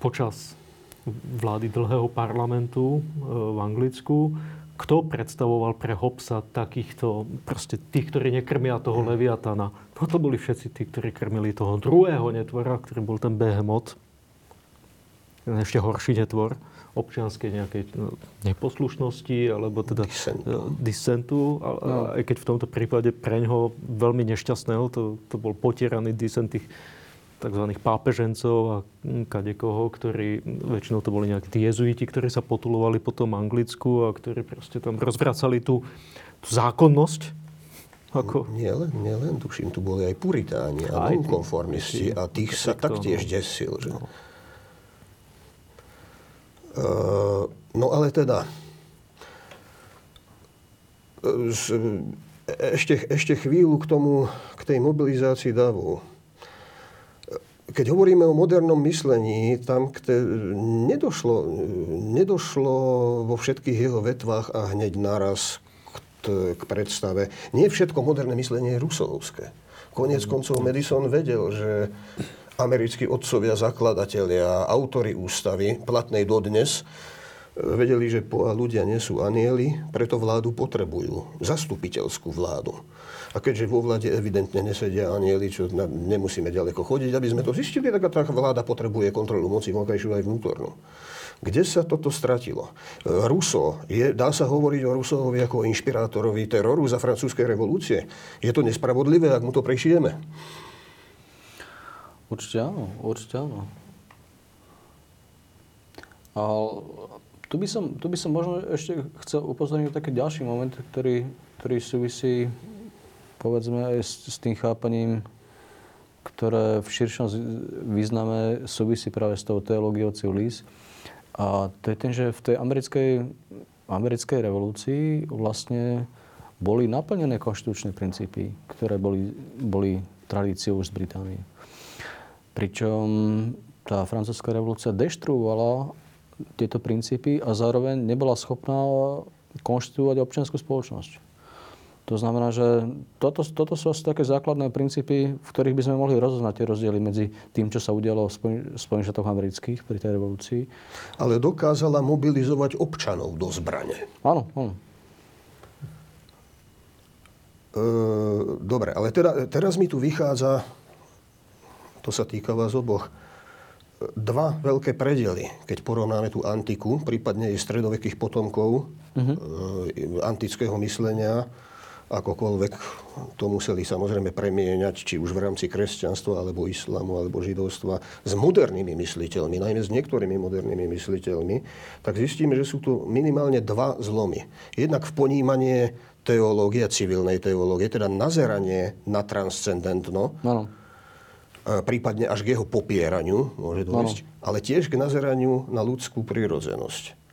počas vlády dlhého parlamentu e, v Anglicku, kto predstavoval pre Hobbesa takýchto, proste tých, ktorí nekrmia toho hmm. Leviatana. No to boli všetci tí, ktorí krmili toho druhého netvora, ktorý bol ten Behemoth. Ešte horší netvor občianskej nejakej no, neposlušnosti, alebo teda disentu. disentu. A, no. Aj keď v tomto prípade pre ňoho veľmi nešťastného, to, to bol potieraný disent tých tzv. pápežencov a kadekoho, ktorí, väčšinou to boli nejakí jezuiti, ktorí sa potulovali po tom Anglicku a ktorí proste tam rozvracali tú, tú zákonnosť. Ako? Nielen, nielen, tuším, tu boli aj puritáni a nonkonformisti a tých sa taktiež desil. Že? No. Uh, no ale teda, ešte, ešte chvíľu k tomu, k tej mobilizácii davu keď hovoríme o modernom myslení, tam te, nedošlo, nedošlo vo všetkých jeho vetvách a hneď naraz k, k predstave. Nie všetko moderné myslenie je rusovské. Konec koncov Madison vedel, že americkí otcovia, zakladatelia, autory ústavy, platnej dodnes, vedeli, že ľudia nie sú anieli, preto vládu potrebujú. Zastupiteľskú vládu. A keďže vo vláde evidentne nesedia anieli, čo na, nemusíme ďaleko chodiť, aby sme to zistili, tak tá vláda potrebuje kontrolu moci vonkajšiu aj vnútornú. Kde sa toto stratilo? Ruso, je, dá sa hovoriť o Rusovovi ako o inšpirátorovi teroru za francúzskej revolúcie. Je to nespravodlivé, ak mu to prešijeme? Určite áno, určite áno. A tu by, som, tu by som možno ešte chcel upozorniť taký ďalší moment, ktorý, ktorý súvisí povedzme aj s, s tým chápaním ktoré v širšom význame súvisí práve s tou teológiou civilis. A to je ten, že v tej americkej, americkej revolúcii vlastne boli naplnené konštitučné princípy, ktoré boli, boli tradíciou už z Británie. Pričom tá francúzska revolúcia deštruovala tieto princípy a zároveň nebola schopná konštituovať občianskú spoločnosť. To znamená, že toto, toto sú asi také základné princípy, v ktorých by sme mohli rozoznať tie rozdiely medzi tým, čo sa udialo v Spojených štátoch amerických pri tej revolúcii. Ale dokázala mobilizovať občanov do zbrane. Áno, áno. E, dobre, ale teda, teraz mi tu vychádza, to sa týka vás oboch, dva veľké predely, keď porovnáme tú antiku, prípadne jej stredovekých potomkov uh-huh. antického myslenia, akokoľvek to museli samozrejme premieňať, či už v rámci kresťanstva, alebo islamu, alebo židovstva, s modernými mysliteľmi, najmä s niektorými modernými mysliteľmi, tak zistíme, že sú tu minimálne dva zlomy. Jednak v ponímanie teológie, civilnej teológie, teda nazeranie na transcendentno, ano. prípadne až k jeho popieraniu môže dôjsť, ale tiež k nazeraniu na ľudskú prirodzenosť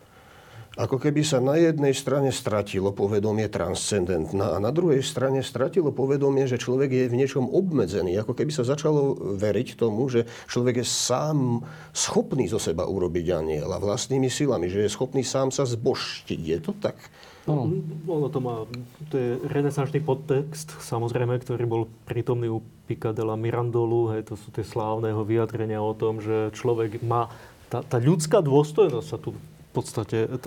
ako keby sa na jednej strane stratilo povedomie transcendentná a na druhej strane stratilo povedomie, že človek je v niečom obmedzený. Ako keby sa začalo veriť tomu, že človek je sám schopný zo seba urobiť aniela vlastnými silami, že je schopný sám sa zboštiť. Je to tak? No, ono to má, to je renesančný podtext, samozrejme, ktorý bol prítomný u Picadela Mirandolu, hej, to sú tie slávneho vyjadrenia o tom, že človek má, tá, tá ľudská dôstojnosť sa tu podstate e,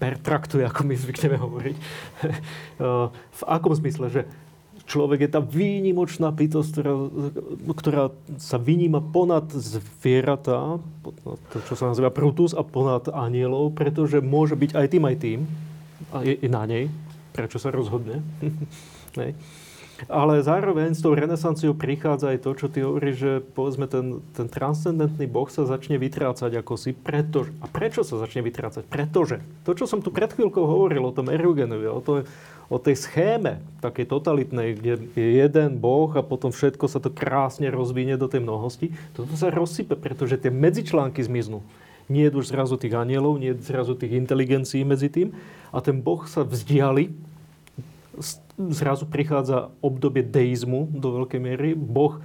pertraktuje, ako my zvykneme hovoriť. E, v akom zmysle? Že človek je tá výnimočná bytosť, ktorá, ktorá sa vyníma ponad zvieratá, to, čo sa nazýva prutus, a ponad anielov, pretože môže byť aj tým, aj tým. A je, je na nej. Prečo sa rozhodne? Ale zároveň s tou renesanciou prichádza aj to, čo ty hovoríš, že povedzme ten, ten transcendentný boh sa začne vytrácať ako si. Preto, a prečo sa začne vytrácať? Pretože to, čo som tu pred chvíľkou hovoril o tom Erugenovi, o, to, o tej schéme takej totalitnej, kde je jeden boh a potom všetko sa to krásne rozvinie do tej mnohosti, toto sa rozsype, pretože tie medzičlánky zmiznú. Nie je už zrazu tých anielov, nie je zrazu tých inteligencií medzi tým a ten boh sa vzdiali zrazu prichádza obdobie deizmu do veľkej miery. Boh,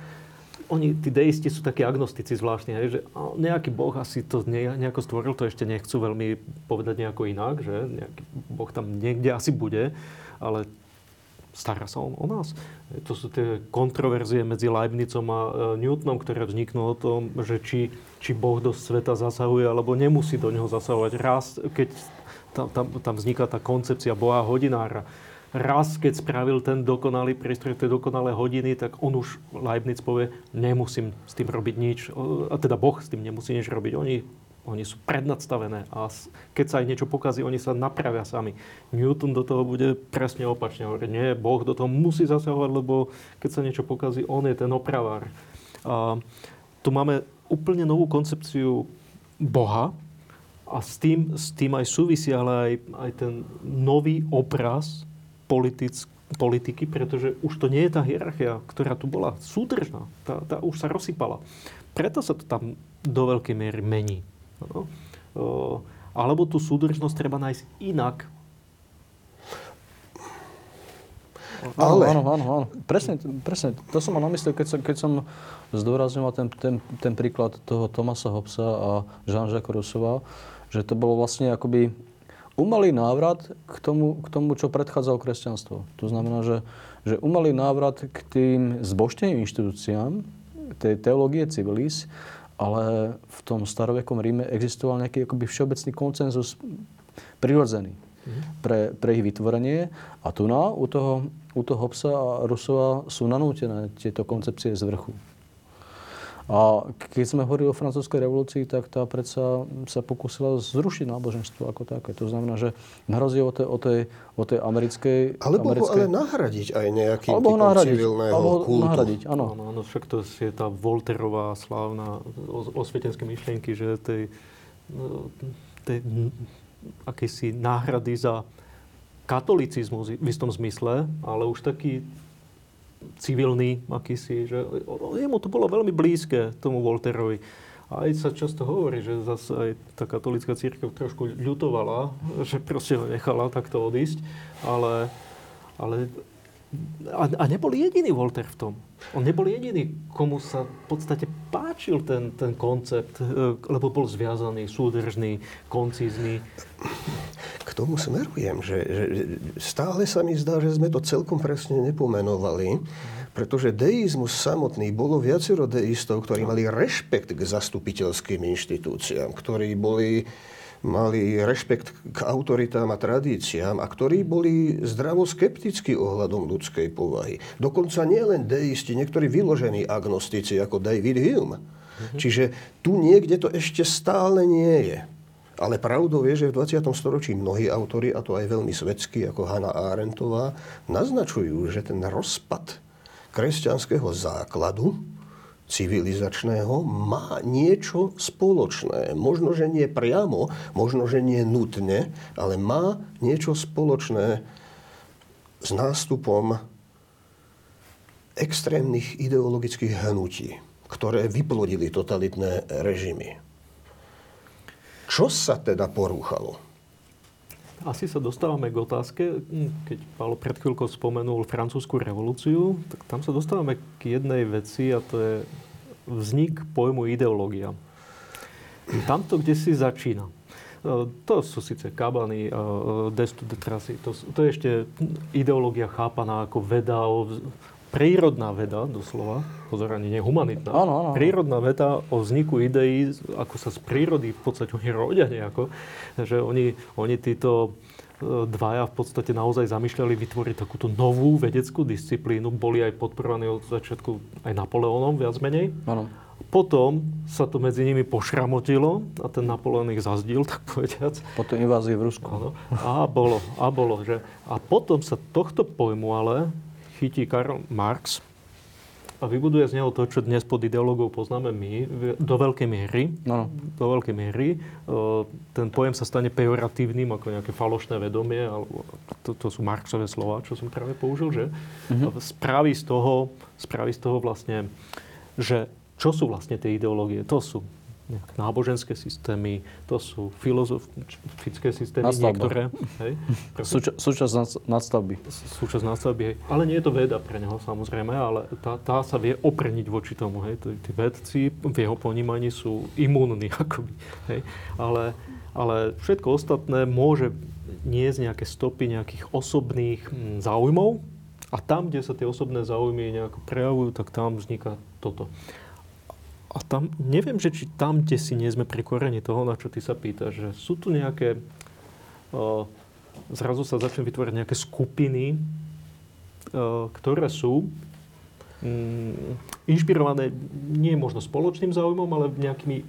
oni, tí deisti sú takí agnostici zvláštne, hej, že nejaký boh asi to nejako stvoril, to ešte nechcú veľmi povedať nejako inak, že nejaký boh tam niekde asi bude, ale stará sa on o nás. To sú tie kontroverzie medzi Leibnicom a e, Newtonom, ktoré vzniknú o tom, že či, či Boh do sveta zasahuje, alebo nemusí do neho zasahovať. Raz, keď tam, tam, tam vzniká tá koncepcia Boha hodinára, raz, keď spravil ten dokonalý prístroj, tie dokonalé hodiny, tak on už, Leibniz povie, nemusím s tým robiť nič. A teda Boh s tým nemusí nič robiť. Oni, oni sú prednadstavené a keď sa aj niečo pokazí, oni sa napravia sami. Newton do toho bude presne opačne hovoriť. Nie, Boh do toho musí zasahovať, lebo keď sa niečo pokazí, on je ten opravár. A tu máme úplne novú koncepciu Boha, a s tým, s tým aj súvisí ale aj, aj ten nový obraz politic, politiky, pretože už to nie je tá hierarchia, ktorá tu bola súdržná. Tá, tá už sa rozsypala. Preto sa to tam do veľkej miery mení. No. alebo tú súdržnosť treba nájsť inak. Ale... Áno, áno, áno. Presne, presne. To som mal na mysli, keď som, keď som zdôrazňoval ten, ten, ten príklad toho Tomasa Hobbesa a Jean-Jacques Rousseau, že to bolo vlastne akoby umalý návrat k tomu, k tomu, čo predchádzalo kresťanstvo. To znamená, že, že umalý návrat k tým zbožným inštitúciám, tej teológie civilis, ale v tom starovekom Ríme existoval nejaký akoby všeobecný koncenzus prirodzený pre, pre ich vytvorenie. A tu na, u toho, u toho Hobsa a Rusova sú nanútené tieto koncepcie z vrchu. A keď sme hovorili o francúzskej revolúcii, tak tá predsa sa pokusila zrušiť náboženstvo ako také. To znamená, že na rozdiel od tej, od tej, od tej americkej... Alebo americkej... ho ale nahradiť aj nejakým alebo typom nahradiť, civilného alebo kultu. nahradiť, áno. áno. Áno, však to je tá Volterová slávna osvietenské myšlienky, že tej, tej akýsi náhrady za katolicizmus v istom zmysle, ale už taký civilný akýsi, že jemu to bolo veľmi blízke tomu Volterovi. A aj sa často hovorí, že zase aj tá katolická církev trošku ľutovala, že proste ho nechala takto odísť, ale, ale a, a nebol jediný Volter v tom. On nebol jediný, komu sa v podstate páčil ten, ten koncept, e, lebo bol zviazaný, súdržný, koncízny. K tomu smerujem, že, že stále sa mi zdá, že sme to celkom presne nepomenovali, pretože deizmus samotný, bolo viacero deistov, ktorí mali rešpekt k zastupiteľským inštitúciám, ktorí boli mali rešpekt k autoritám a tradíciám a ktorí boli zdravo skeptickí ohľadom ľudskej povahy. Dokonca nie len deisti, niektorí vyložení agnostici ako David Hume. Mm-hmm. Čiže tu niekde to ešte stále nie je. Ale pravdou je, že v 20. storočí mnohí autori, a to aj veľmi svetskí, ako Hanna Arendtová, naznačujú, že ten rozpad kresťanského základu civilizačného má niečo spoločné. Možno, že nie priamo, možno, že nie nutne, ale má niečo spoločné s nástupom extrémnych ideologických hnutí, ktoré vyplodili totalitné režimy. Čo sa teda porúchalo? Asi sa dostávame k otázke, keď Paolo pred chvíľkou spomenul francúzsku revolúciu, tak tam sa dostávame k jednej veci a to je vznik pojmu ideológia. Tamto, kde si začína. E, to sú síce kabany, e, destu de trasy, to, to je ešte ideológia chápaná ako veda, prírodná veda, doslova, pozor, ani nie humanitná, áno, áno. prírodná veda o vzniku ideí, ako sa z prírody v podstate oni rodia nejako, že oni, oni títo e, dvaja v podstate naozaj zamýšľali vytvoriť takúto novú vedeckú disciplínu. Boli aj podporovaní od začiatku aj Napoleónom, viac menej. Áno. Potom sa to medzi nimi pošramotilo a ten Napoleon ich zazdil, tak povediac. Potom invázie v Rusku. Áno. A bolo, a bolo, že? A potom sa tohto pojmu ale chytí Karl Marx a vybuduje z neho to, čo dnes pod ideológou poznáme my, do veľkej miery. No. Do veľkej miery. Ten pojem sa stane pejoratívnym, ako nejaké falošné vedomie, alebo to, to sú Marxové slova, čo som práve použil, že? Mm-hmm. Spraví, z toho, spraví z toho vlastne, že čo sú vlastne tie ideológie? To sú náboženské systémy, to sú filozofické systémy Nastavba. niektoré. Hej, Súča, súčasť nadstavby. Súčasť nadstavby, hej. Ale nie je to veda pre neho samozrejme, ale tá, tá sa vie opreniť voči tomu. Hej. Tí vedci v jeho ponímaní sú imúnni akoby. Hej. Ale, ale všetko ostatné môže niesť nejaké stopy nejakých osobných mm, záujmov a tam, kde sa tie osobné záujmy nejako prejavujú, tak tam vzniká toto. A tam, neviem, že či tam, kde si nie sme pri koreni toho, na čo ty sa pýtaš, že sú tu nejaké, zrazu sa začnú vytvoriť nejaké skupiny, ktoré sú um, inšpirované nie možno spoločným záujmom, ale nejakými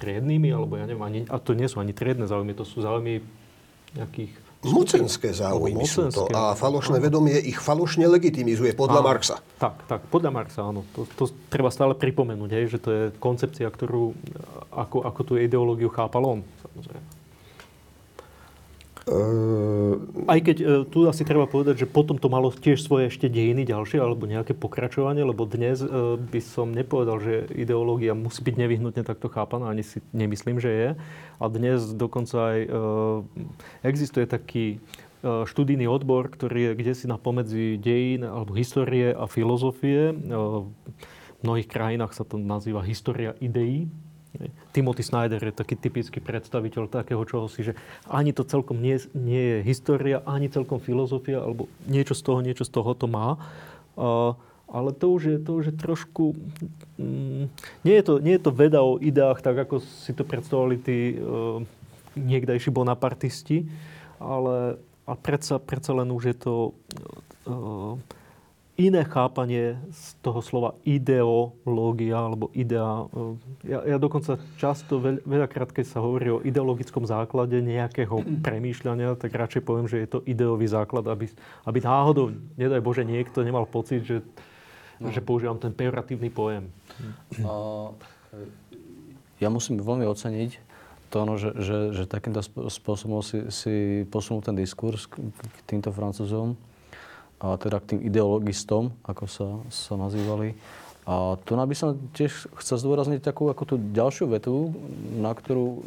triednými, alebo ja neviem, ani, a to nie sú ani triedne záujmy, to sú záujmy nejakých Mocenské záujmy sú to. A falošné vedomie ich falošne legitimizuje podľa áno, Marxa. Tak, tak, podľa Marxa, áno. To, to treba stále pripomenúť, hej, že to je koncepcia, ktorú, ako, ako tú ideológiu chápal on, samozrejme. Uh... Aj keď uh, tu asi treba povedať, že potom to malo tiež svoje ešte dejiny ďalšie, alebo nejaké pokračovanie, lebo dnes uh, by som nepovedal, že ideológia musí byť nevyhnutne takto chápaná, ani si nemyslím, že je. A dnes dokonca aj existuje taký študijný odbor, ktorý je kde si na pomedzi dejín alebo histórie a filozofie. V mnohých krajinách sa to nazýva história ideí, Timothy Snyder je taký typický predstaviteľ takého čohosi, že ani to celkom nie, nie je história, ani celkom filozofia, alebo niečo z toho, niečo z toho to má. Uh, ale to už je, to už je trošku... Mm, nie, je to, nie je to veda o ideách, tak ako si to predstavovali tí uh, niekdajší bonapartisti, ale a predsa, predsa len už je to... Uh, iné chápanie z toho slova ideológia alebo idea. E, ja, ja dokonca často, veľ, veľakrát, keď sa hovorí o ideologickom základe nejakého premýšľania, tak radšej poviem, že je to ideový základ, aby, aby náhodou, nedaj Bože, niekto nemal pocit, že, no. že používam ten pejoratívny pojem. Uh, ja musím veľmi oceniť to, no, že, že, že takýmto spôsobom si, si posunul ten diskurs k, k týmto francúzom a teda k tým ideologistom, ako sa, sa nazývali. A tu by som tiež chcel zdôrazniť takú ako tú ďalšiu vetu, na ktorú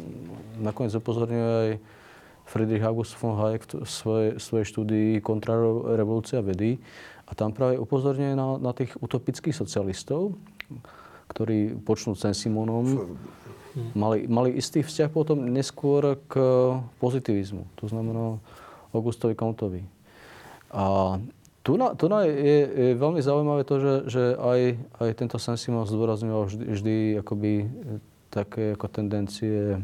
nakoniec upozorňuje aj Friedrich August von Hayek v svojej, svojej štúdii Kontrarevolúcia vedy. A tam práve upozorňuje na, na tých utopických socialistov, ktorí počnú sen Simonom, mali, mali istý vzťah potom neskôr k pozitivizmu. To znamená Augustovi Comtovi. A tu, na, tu na je, je veľmi zaujímavé to, že, že aj, aj tento Saint-Simon zdôrazňoval vždy, vždy akoby také ako tendencie,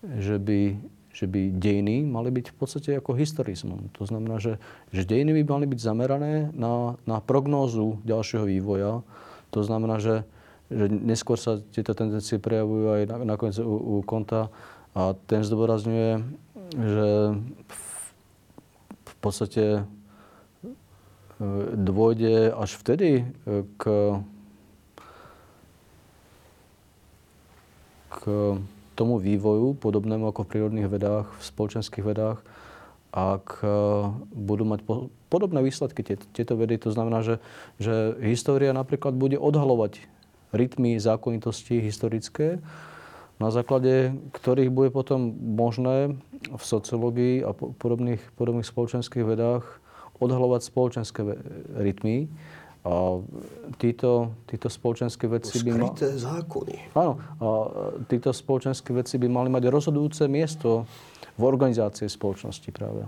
že by, že by dejiny mali byť v podstate ako historizmom. To znamená, že, že dejiny by mali byť zamerané na, na prognózu ďalšieho vývoja. To znamená, že, že neskôr sa tieto tendencie prejavujú aj nakoniec u, u Konta a ten zdôrazňuje, že v, v podstate dôjde až vtedy e, k, k tomu vývoju, podobnému ako v prírodných vedách, v spoločenských vedách, ak e, budú mať podobné výsledky tieto vedy. To znamená, že, že história napríklad bude odhalovať rytmy zákonitosti historické, na základe ktorých bude potom možné v sociológii a podobných, podobných spoločenských vedách odhalovať spoločenské rytmy. A títo, títo spoločenské veci by mali... zákony. Áno. A títo spoločenské veci by mali mať rozhodujúce miesto v organizácii spoločnosti práve.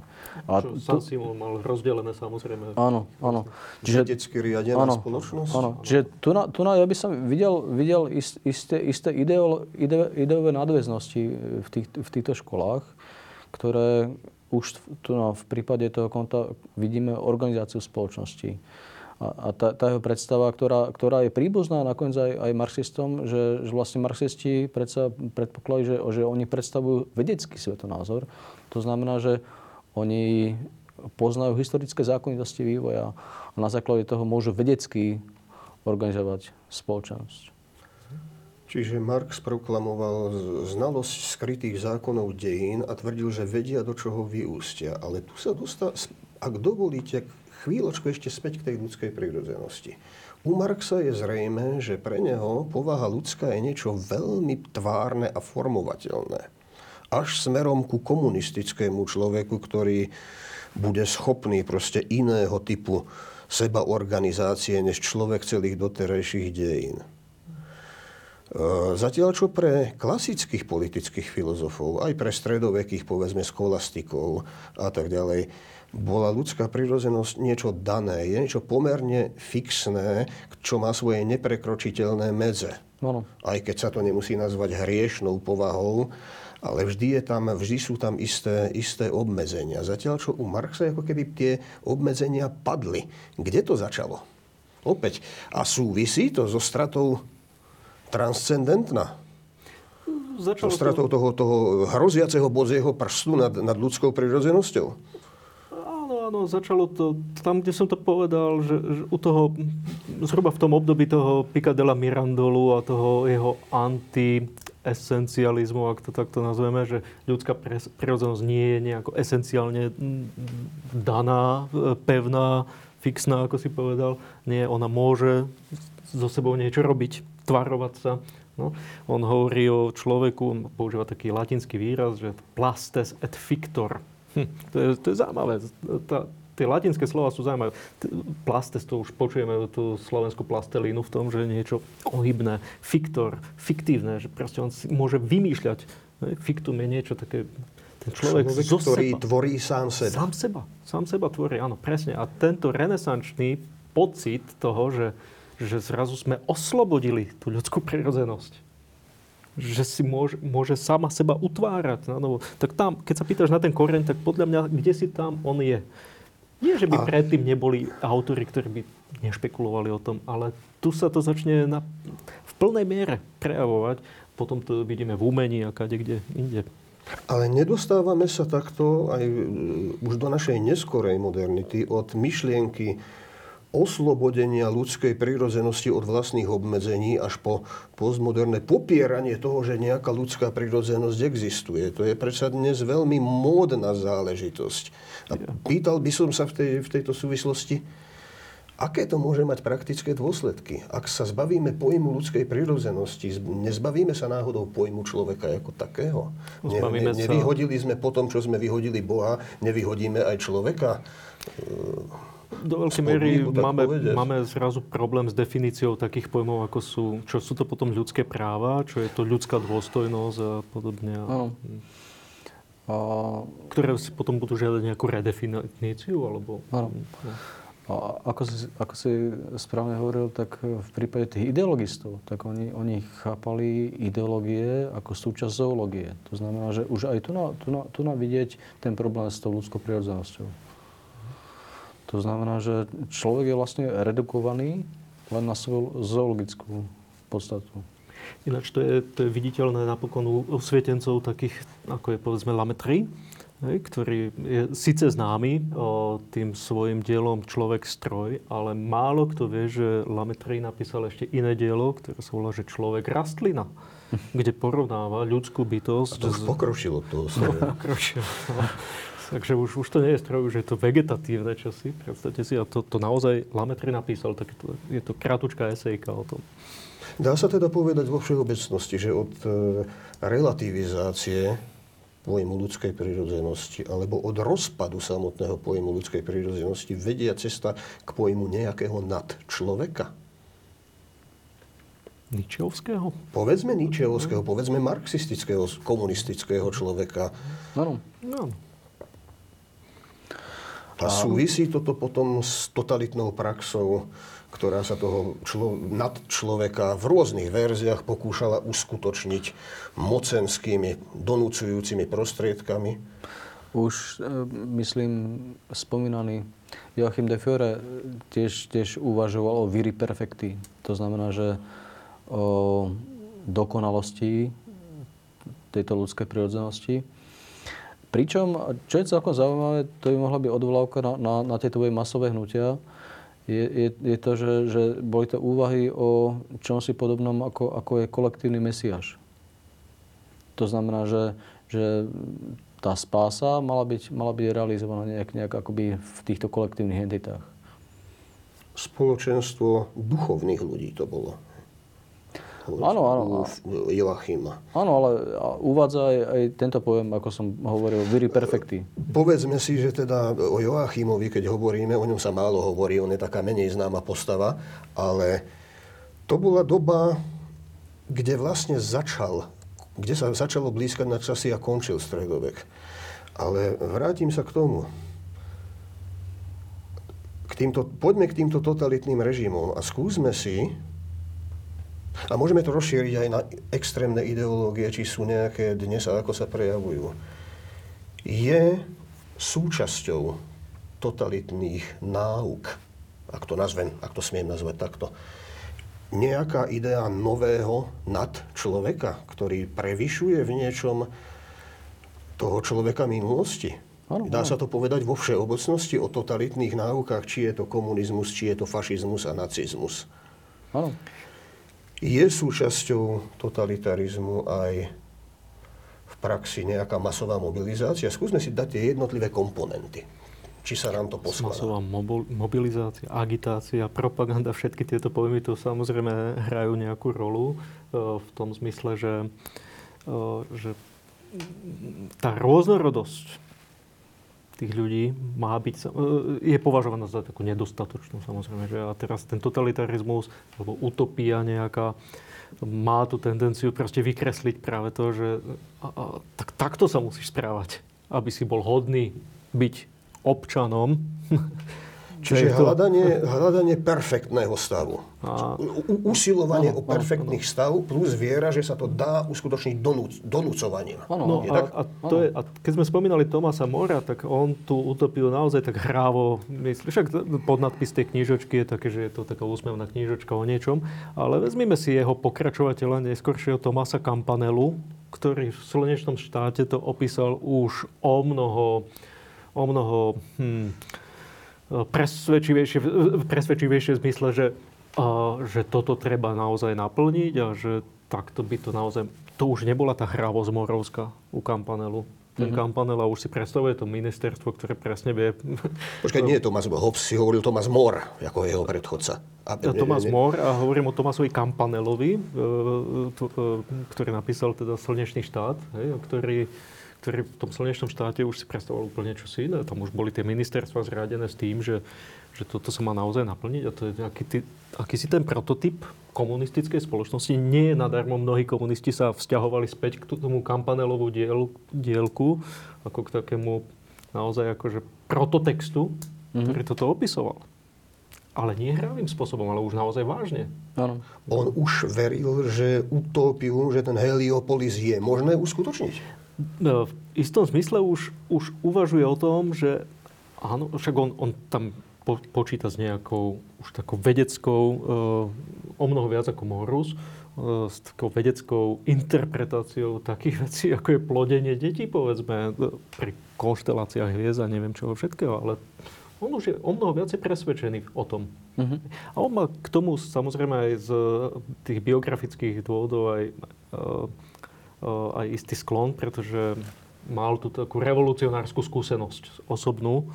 A Čo. Simon mal rozdelené samozrejme. Áno, áno. Čiže, Vedecky riadená áno, spoločnosť? Áno. Čiže tu, na, tu na, ja by som videl, videl isté, isté ideolo, ide, ideové nadväznosti v, tých, v týchto školách, ktoré už tu no, v prípade toho konta vidíme organizáciu spoločnosti. A, a tá, tá jeho predstava, ktorá, ktorá je príbuzná nakoniec aj, aj marxistom, že, že vlastne marxisti predsa predpokladajú, že, že oni predstavujú vedecký svetonázor. To znamená, že oni poznajú historické zákonitosti vývoja a na základe toho môžu vedecky organizovať spoločnosť. Čiže Marx proklamoval znalosť skrytých zákonov dejín a tvrdil, že vedia, do čoho vyústia. Ale tu sa dostá, ak dovolíte, chvíľočku ešte späť k tej ľudskej prírodzenosti. U Marxa je zrejme, že pre neho povaha ľudská je niečo veľmi tvárne a formovateľné. Až smerom ku komunistickému človeku, ktorý bude schopný proste iného typu sebaorganizácie než človek celých doterajších dejín. Zatiaľ, čo pre klasických politických filozofov, aj pre stredovekých, povedzme, skolastikov a tak ďalej, bola ľudská prírodzenosť niečo dané, je niečo pomerne fixné, čo má svoje neprekročiteľné medze. Ano. Aj keď sa to nemusí nazvať hriešnou povahou, ale vždy, je tam, vždy sú tam isté, isté obmedzenia. Zatiaľ, čo u Marxa ako keby tie obmedzenia padli. Kde to začalo? Opäť. A súvisí to so stratou transcendentná. Začalo stratou to... toho, toho hroziaceho bozieho prstu nad, nad ľudskou prirodzenosťou. Áno, áno, začalo to tam, kde som to povedal, že, že u toho, zhruba v tom období toho Picadella Mirandolu a toho jeho anti esencializmu, ak to takto nazveme, že ľudská prirodzenosť nie je nejako esenciálne daná, pevná, fixná, ako si povedal. Nie, ona môže so sebou niečo robiť tvarovať sa. No. On hovorí o človeku, on používa taký latinský výraz, že plastes et fictor. Hm, to, je, to je zaujímavé. Tá, tie latinské slova sú zaujímavé. Plastes, to už počujeme tú slovenskú plastelínu v tom, že niečo ohybné. Fiktor, fiktívne, že proste on si môže vymýšľať. Fiktum je niečo také ten človek, človek ktorý seba. tvorí sám seba. Sám seba. Sám seba tvorí, áno, presne. A tento renesančný pocit toho, že že zrazu sme oslobodili tú ľudskú prirodzenosť. Že si môže, môže sama seba utvárať na novo. Tak tam, keď sa pýtaš na ten koreň, tak podľa mňa, kde si tam on je. Nie, že by a... predtým neboli autory, ktorí by nešpekulovali o tom, ale tu sa to začne na, v plnej miere prejavovať. Potom to vidíme v umení a kade kde inde. Ale nedostávame sa takto aj už do našej neskorej modernity od myšlienky oslobodenia ľudskej prírodzenosti od vlastných obmedzení až po postmoderné popieranie toho, že nejaká ľudská prírodzenosť existuje. To je predsa dnes veľmi módna záležitosť. A pýtal by som sa v, tej, v tejto súvislosti, aké to môže mať praktické dôsledky? Ak sa zbavíme pojmu ľudskej prírodzenosti, nezbavíme sa náhodou pojmu človeka ako takého? Ne, ne, nevyhodili sme po tom, čo sme vyhodili Boha, nevyhodíme aj človeka? Do veľkej miery máme, máme zrazu problém s definíciou takých pojmov, ako sú, čo sú to potom ľudské práva, čo je to ľudská dôstojnosť a podobne. Áno. A... Ktoré si potom budú žiadať nejakú redefiníciu, alebo... Áno. No. A ako si, ako si správne hovoril, tak v prípade tých ideologistov, tak oni, oni chápali ideológie ako súčasť zoológie. To znamená, že už aj tu na, tu na, tu na vidieť ten problém s tou ľudskou prirodzenosťou. To znamená, že človek je vlastne redukovaný len na svoju zoologickú podstatu. Ináč to je, to je viditeľné napokon u osvietencov takých, ako je povedzme Lametry, ktorý je síce známy o, tým svojim dielom Človek stroj, ale málo kto vie, že Lametry napísal ešte iné dielo, ktoré sa volá, že Človek rastlina, kde porovnáva ľudskú bytosť. A to už pokročilo to. Pokročilo. Takže už, už to nie je stroj, už je to vegetatívne čosi. Predstavte si, a to, to naozaj Lametry napísal, tak to, je to krátučká esejka o tom. Dá sa teda povedať vo všeobecnosti, že od e, relativizácie pojmu ľudskej prírodzenosti alebo od rozpadu samotného pojmu ľudskej prírodzenosti vedia cesta k pojmu nejakého nad človeka? Ničeovského? Povedzme Ničeovského, povedzme marxistického, komunistického človeka. Áno. No. A súvisí toto potom s totalitnou praxou, ktorá sa toho člo- nad človeka v rôznych verziách pokúšala uskutočniť mocenskými, donúcujúcimi prostriedkami? Už, e, myslím, spomínaný Joachim de Fiore tiež, tiež uvažoval o viri perfecti. To znamená, že o dokonalosti tejto ľudskej prirodzenosti Pričom, čo je celkom zaujímavé, to by mohla byť odvolávka na, na, na tieto masové hnutia, je, je, je to, že, že boli to úvahy o čomsi podobnom, ako, ako je kolektívny mesiaž. To znamená, že, že tá spása mala byť, mala byť realizovaná nejak, nejak akoby v týchto kolektívnych entitách. Spoločenstvo duchovných ľudí to bolo áno, áno. Joachima. Áno, ale uvádza aj, aj tento pojem, ako som hovoril, viri perfecti. Povedzme si, že teda o Joachimovi, keď hovoríme, o ňom sa málo hovorí, on je taká menej známa postava, ale to bola doba, kde vlastne začal, kde sa začalo blízkať na časy a končil stredovek. Ale vrátim sa k tomu. K týmto, poďme k týmto totalitným režimom a skúsme si a môžeme to rozšíriť aj na extrémne ideológie, či sú nejaké dnes a ako sa prejavujú. Je súčasťou totalitných náuk, ak to nazvem, ak to smiem nazvať takto, nejaká idea nového nad človeka, ktorý prevyšuje v niečom toho človeka minulosti. Ano, Dá sa to povedať vo všeobecnosti o totalitných náukách, či je to komunizmus, či je to fašizmus a nacizmus. Áno je súčasťou totalitarizmu aj v praxi nejaká masová mobilizácia. Skúsme si dať tie jednotlivé komponenty. Či sa nám to poskladá. Masová mobilizácia, agitácia, propaganda, všetky tieto pojmy tu samozrejme hrajú nejakú rolu e, v tom zmysle, že, e, že tá rôznorodosť tých ľudí má byť, e, je považovaná za takú nedostatočnú samozrejme. Že a teraz ten totalitarizmus alebo utopia nejaká má tú tendenciu proste vykresliť práve to, že a, a, tak, takto sa musíš správať, aby si bol hodný byť občanom Čiže to... hľadanie, hľadanie perfektného stavu. A... U, usilovanie ano, o perfektných ano. stav plus viera, že sa to dá uskutočniť donúc, donúcovaním. Ano, no, a, a, to je, a keď sme spomínali Tomasa Mora, tak on tú utopiu naozaj tak hrávo myslí. Však podnadpis tej knižočky je také, že je to taká úsmevná knižočka o niečom. Ale vezmime si jeho pokračovateľa, neskôršieho Tomasa Campanelu, ktorý v Slnečnom štáte to opísal už o mnoho, o mnoho hm, presvedčivejšie, presvedčivejšie v zmysle, že, že toto treba naozaj naplniť a že takto by to naozaj... To už nebola tá hravosť morovská u Kampanelu ten mm-hmm. Kampanela už si predstavuje to ministerstvo, ktoré presne vie... Počkaj, nie je Tomas Hobbes, si hovoril Tomas Mor, ako jeho predchodca. A, ja, Tomas ne, ne, Mor a hovorím o Tomasovi Kampanelovi, e, e, ktorý napísal teda Slnečný štát, hej, ktorý ktorý v tom slnečnom štáte už si predstavoval úplne niečo si iné. Tam už boli tie ministerstva zriadené s tým, že, že toto sa má naozaj naplniť a to je aký, ty, aký si ten prototyp komunistickej spoločnosti. Nie je nadarmo, mnohí komunisti sa vzťahovali späť k tomu kampanelovú diel, dielku, ako k takému naozaj akože prototextu, mm-hmm. ktorý toto opisoval. Ale nie hravým spôsobom, ale už naozaj vážne. Ano. On už veril, že utópiu, že ten Heliopolis je možné uskutočniť? No, v istom zmysle už, už uvažuje o tom, že áno, však on, on tam po, počíta s nejakou už takou vedeckou, e, o mnoho viac ako Morus, e, s takou vedeckou interpretáciou takých vecí, ako je plodenie detí, povedzme, pri konšteláciách hviezd a neviem čoho všetkého, ale on už je o mnoho viacej presvedčený o tom. Uh-huh. A on má k tomu samozrejme aj z tých biografických dôvodov aj, aj istý sklon, pretože mal tú takú revolucionárskú skúsenosť osobnú,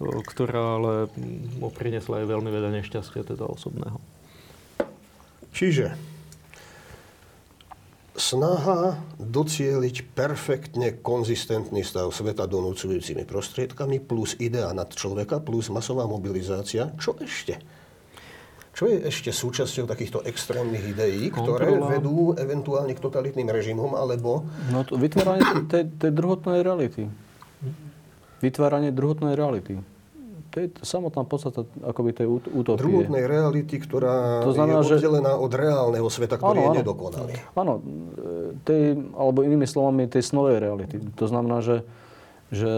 ktorá ale mu prinesla aj veľmi veľa nešťastia teda osobného. Čiže snaha docieliť perfektne konzistentný stav sveta donúcujúcimi prostriedkami plus idea nad človeka plus masová mobilizácia. Čo ešte? Čo je ešte súčasťou takýchto extrémnych ideí, ktoré Kontrola. vedú eventuálne k totalitným režimom, alebo... No to vytváranie tej, tej druhotnej reality vytváranie druhotnej reality. To je samotná podstata akoby tej utopie. Druhotnej reality, ktorá to znamená, je oddelená že... od reálneho sveta, ktorý áno, je nedokonalý. Áno, tej, alebo inými slovami tej snovej reality. To znamená, že, že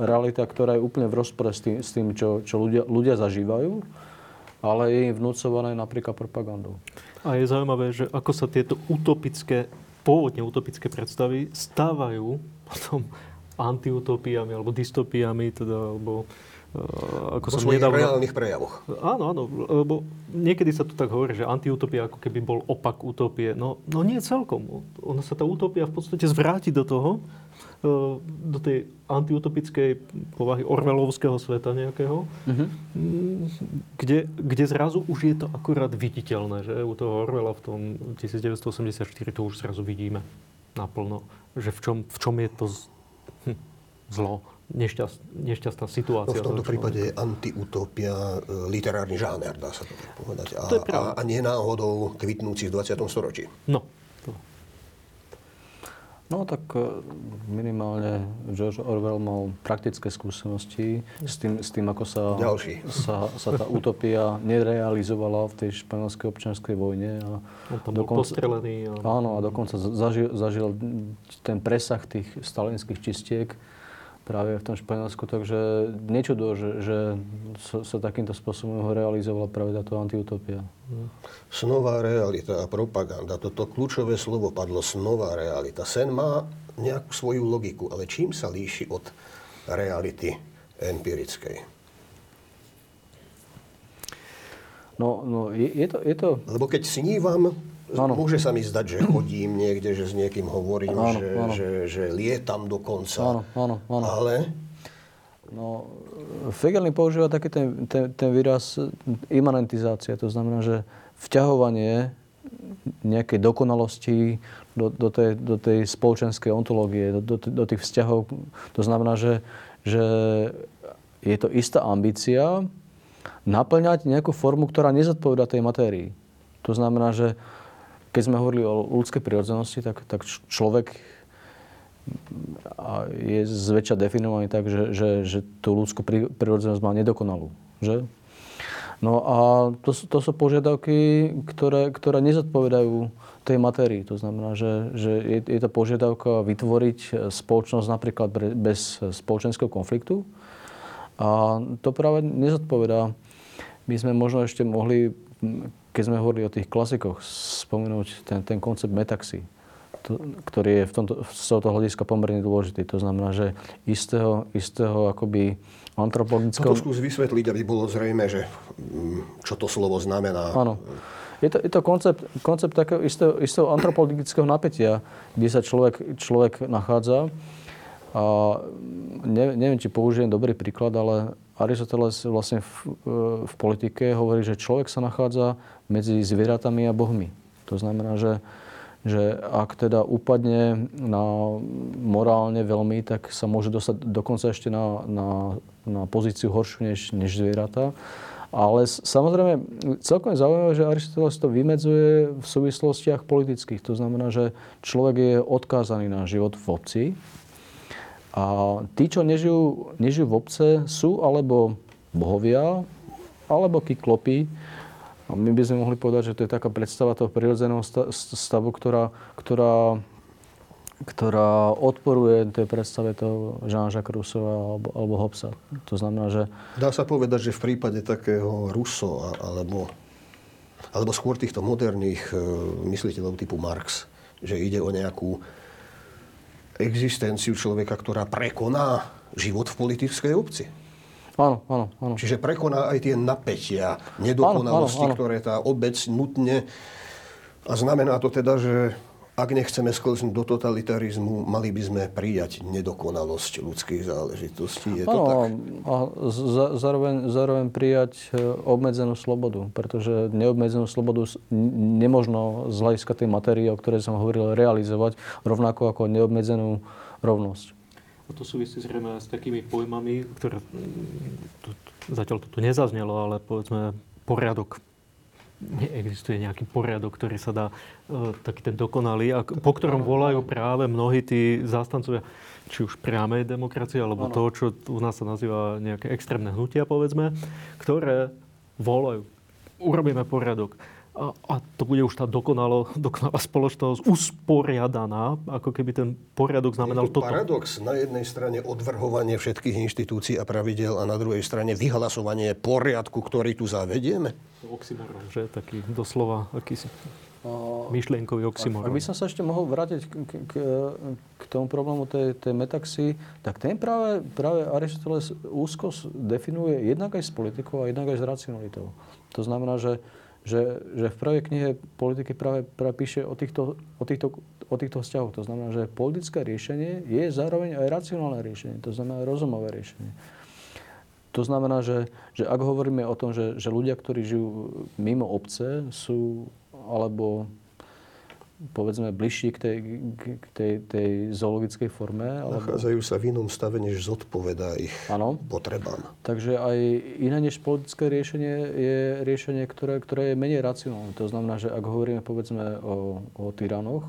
realita, ktorá je úplne v rozpore s tým, s tým čo, čo ľudia, ľudia zažívajú, ale je im vnúcované napríklad propagandou. A je zaujímavé, že ako sa tieto utopické, pôvodne utopické predstavy stávajú potom antiutopiami alebo dystopiami, teda, alebo uh, ako som nedávno... reálnych prejavoch. Áno, áno, lebo niekedy sa tu tak hovorí, že antiutopia ako keby bol opak utopie. No, no nie celkom. Ono sa tá utopia v podstate zvráti do toho, do tej antiutopickej povahy orvelovského sveta nejakého, uh-huh. kde, kde zrazu už je to akurát viditeľné, že u toho Orwella v tom 1984 to už zrazu vidíme naplno, že v čom, v čom je to hm, zlo, nešťast, nešťastná situácia. No v tomto prípade je antiutopia e, literárny žáner, dá sa to povedať. A, to a, a nie náhodou kvitnúci v 20. storočí. No. No tak e, minimálne George Orwell mal praktické skúsenosti s tým, s tým ako sa, sa, sa tá utopia nerealizovala v tej španielskej občianskej vojne. A On tam dokonca, bol postrelený. A... Áno, a dokonca zažil, zažil ten presah tých stalinských čistiek práve v tom Španielsku, takže nečudo, že, že sa, sa takýmto spôsobom ho realizovala práve táto antiutopia. Snová realita a propaganda, toto kľúčové slovo padlo, snová realita. Sen má nejakú svoju logiku, ale čím sa líši od reality empirickej? No, no je, je, to, je to... Lebo keď snívam, Ano. Môže sa mi zdať, že chodím niekde, že s niekým hovorím, ano, že, ano. Že, že lietam dokonca. Áno, áno, áno. Ale? No, Fegelin používa taký ten, ten, ten výraz imanentizácia. To znamená, že vťahovanie nejakej dokonalosti do, do, tej, do tej spoločenskej ontológie, do, do, do tých vzťahov. To znamená, že, že je to istá ambícia naplňať nejakú formu, ktorá nezodpoveda tej matérii. To znamená, že keď sme hovorili o ľudskej prirodzenosti, tak, tak človek je zväčša definovaný tak, že, že, že tú ľudskú prirodzenosť má nedokonalú. Že? No a to, to sú požiadavky, ktoré, ktoré nezodpovedajú tej matérii. To znamená, že, že je, je to požiadavka vytvoriť spoločnosť napríklad bez spoločenského konfliktu. A to práve nezodpovedá. My sme možno ešte mohli keď sme hovorili o tých klasikoch, spomenúť ten, ten koncept metaxy. to, ktorý je v tomto, z tohoto hľadiska pomerne dôležitý. To znamená, že istého, istého akoby antropologického... To skús vysvetliť, aby bolo zrejme, že mm, čo to slovo znamená. Áno. Je to, je to koncept, koncept takého istého, istého antropologického napätia, kde sa človek, človek nachádza. A ne, neviem, či použijem dobrý príklad, ale Aristoteles vlastne v, v politike hovorí, že človek sa nachádza medzi zvieratami a bohmi. To znamená, že, že ak teda upadne na morálne veľmi, tak sa môže dostať dokonca ešte na, na, na pozíciu horšiu než, než zvieratá. Ale samozrejme, celkom je zaujímavé, že Aristoteles to vymedzuje v súvislostiach politických. To znamená, že človek je odkázaný na život v obci. A tí, čo nežijú, nežijú v obce, sú alebo bohovia, alebo kyklopy. A my by sme mohli povedať, že to je taká predstava toho prirodzeného stavu, ktorá, ktorá ktorá odporuje tej predstave toho Jean-Jacques Rousseau alebo, alebo Hobbesa. To znamená, že... Dá sa povedať, že v prípade takého Rousseau alebo, alebo skôr týchto moderných e, mysliteľov typu Marx, že ide o nejakú existenciu človeka, ktorá prekoná život v politickej obci. Áno, áno, áno. Čiže prekoná aj tie napätia, nedokonalosti, áno, áno, áno. ktoré tá obec nutne... A znamená to teda, že ak nechceme sklznúť do totalitarizmu, mali by sme prijať nedokonalosť ľudských záležitostí. Je to ano, tak? A zároveň, zároveň prijať e, obmedzenú slobodu, pretože neobmedzenú slobodu nemožno z hľadiska tej matérie, o ktorej som hovoril, realizovať rovnako ako neobmedzenú rovnosť. A to súvisí zrejme s takými pojmami, ktoré tu, zatiaľ to tu nezaznelo, ale povedzme poriadok. Neexistuje nejaký poriadok, ktorý sa dá, e, taký ten dokonalý, a po ktorom volajú práve mnohí tí zástancovia, či už priamej demokracie, alebo ano. toho, čo u nás sa nazýva nejaké extrémne hnutia, povedzme, ktoré volajú, urobíme poriadok a, a to bude už tá dokonalo, dokonalá spoločnosť usporiadaná, ako keby ten poriadok znamenal to toto. paradox. Na jednej strane odvrhovanie všetkých inštitúcií a pravidel a na druhej strane vyhlasovanie poriadku, ktorý tu zavedieme. Oxymoron, že? Taký doslova akýsi myšlienkový oxymoron. Ak by som sa ešte mohol vrátiť k, k, k, k tomu problému tej, tej metaxy, tak ten práve, práve Aristoteles úzko definuje jednak aj s politikou a jednak aj s racionalitou. To znamená, že že, že v prvej knihe politiky práve, práve píše o týchto, o, týchto, o týchto vzťahoch. To znamená, že politické riešenie je zároveň aj racionálne riešenie, to znamená rozumové riešenie. To znamená, že, že ak hovoríme o tom, že, že ľudia, ktorí žijú mimo obce, sú alebo povedzme, bližší k tej, k tej, tej zoologickej forme. Alebo... Nachádzajú sa v inom stave, než zodpovedá ich ano. potrebám. Takže aj iné než politické riešenie je riešenie, ktoré, ktoré je menej racionálne. To znamená, že ak hovoríme povedzme o, o tyranoch,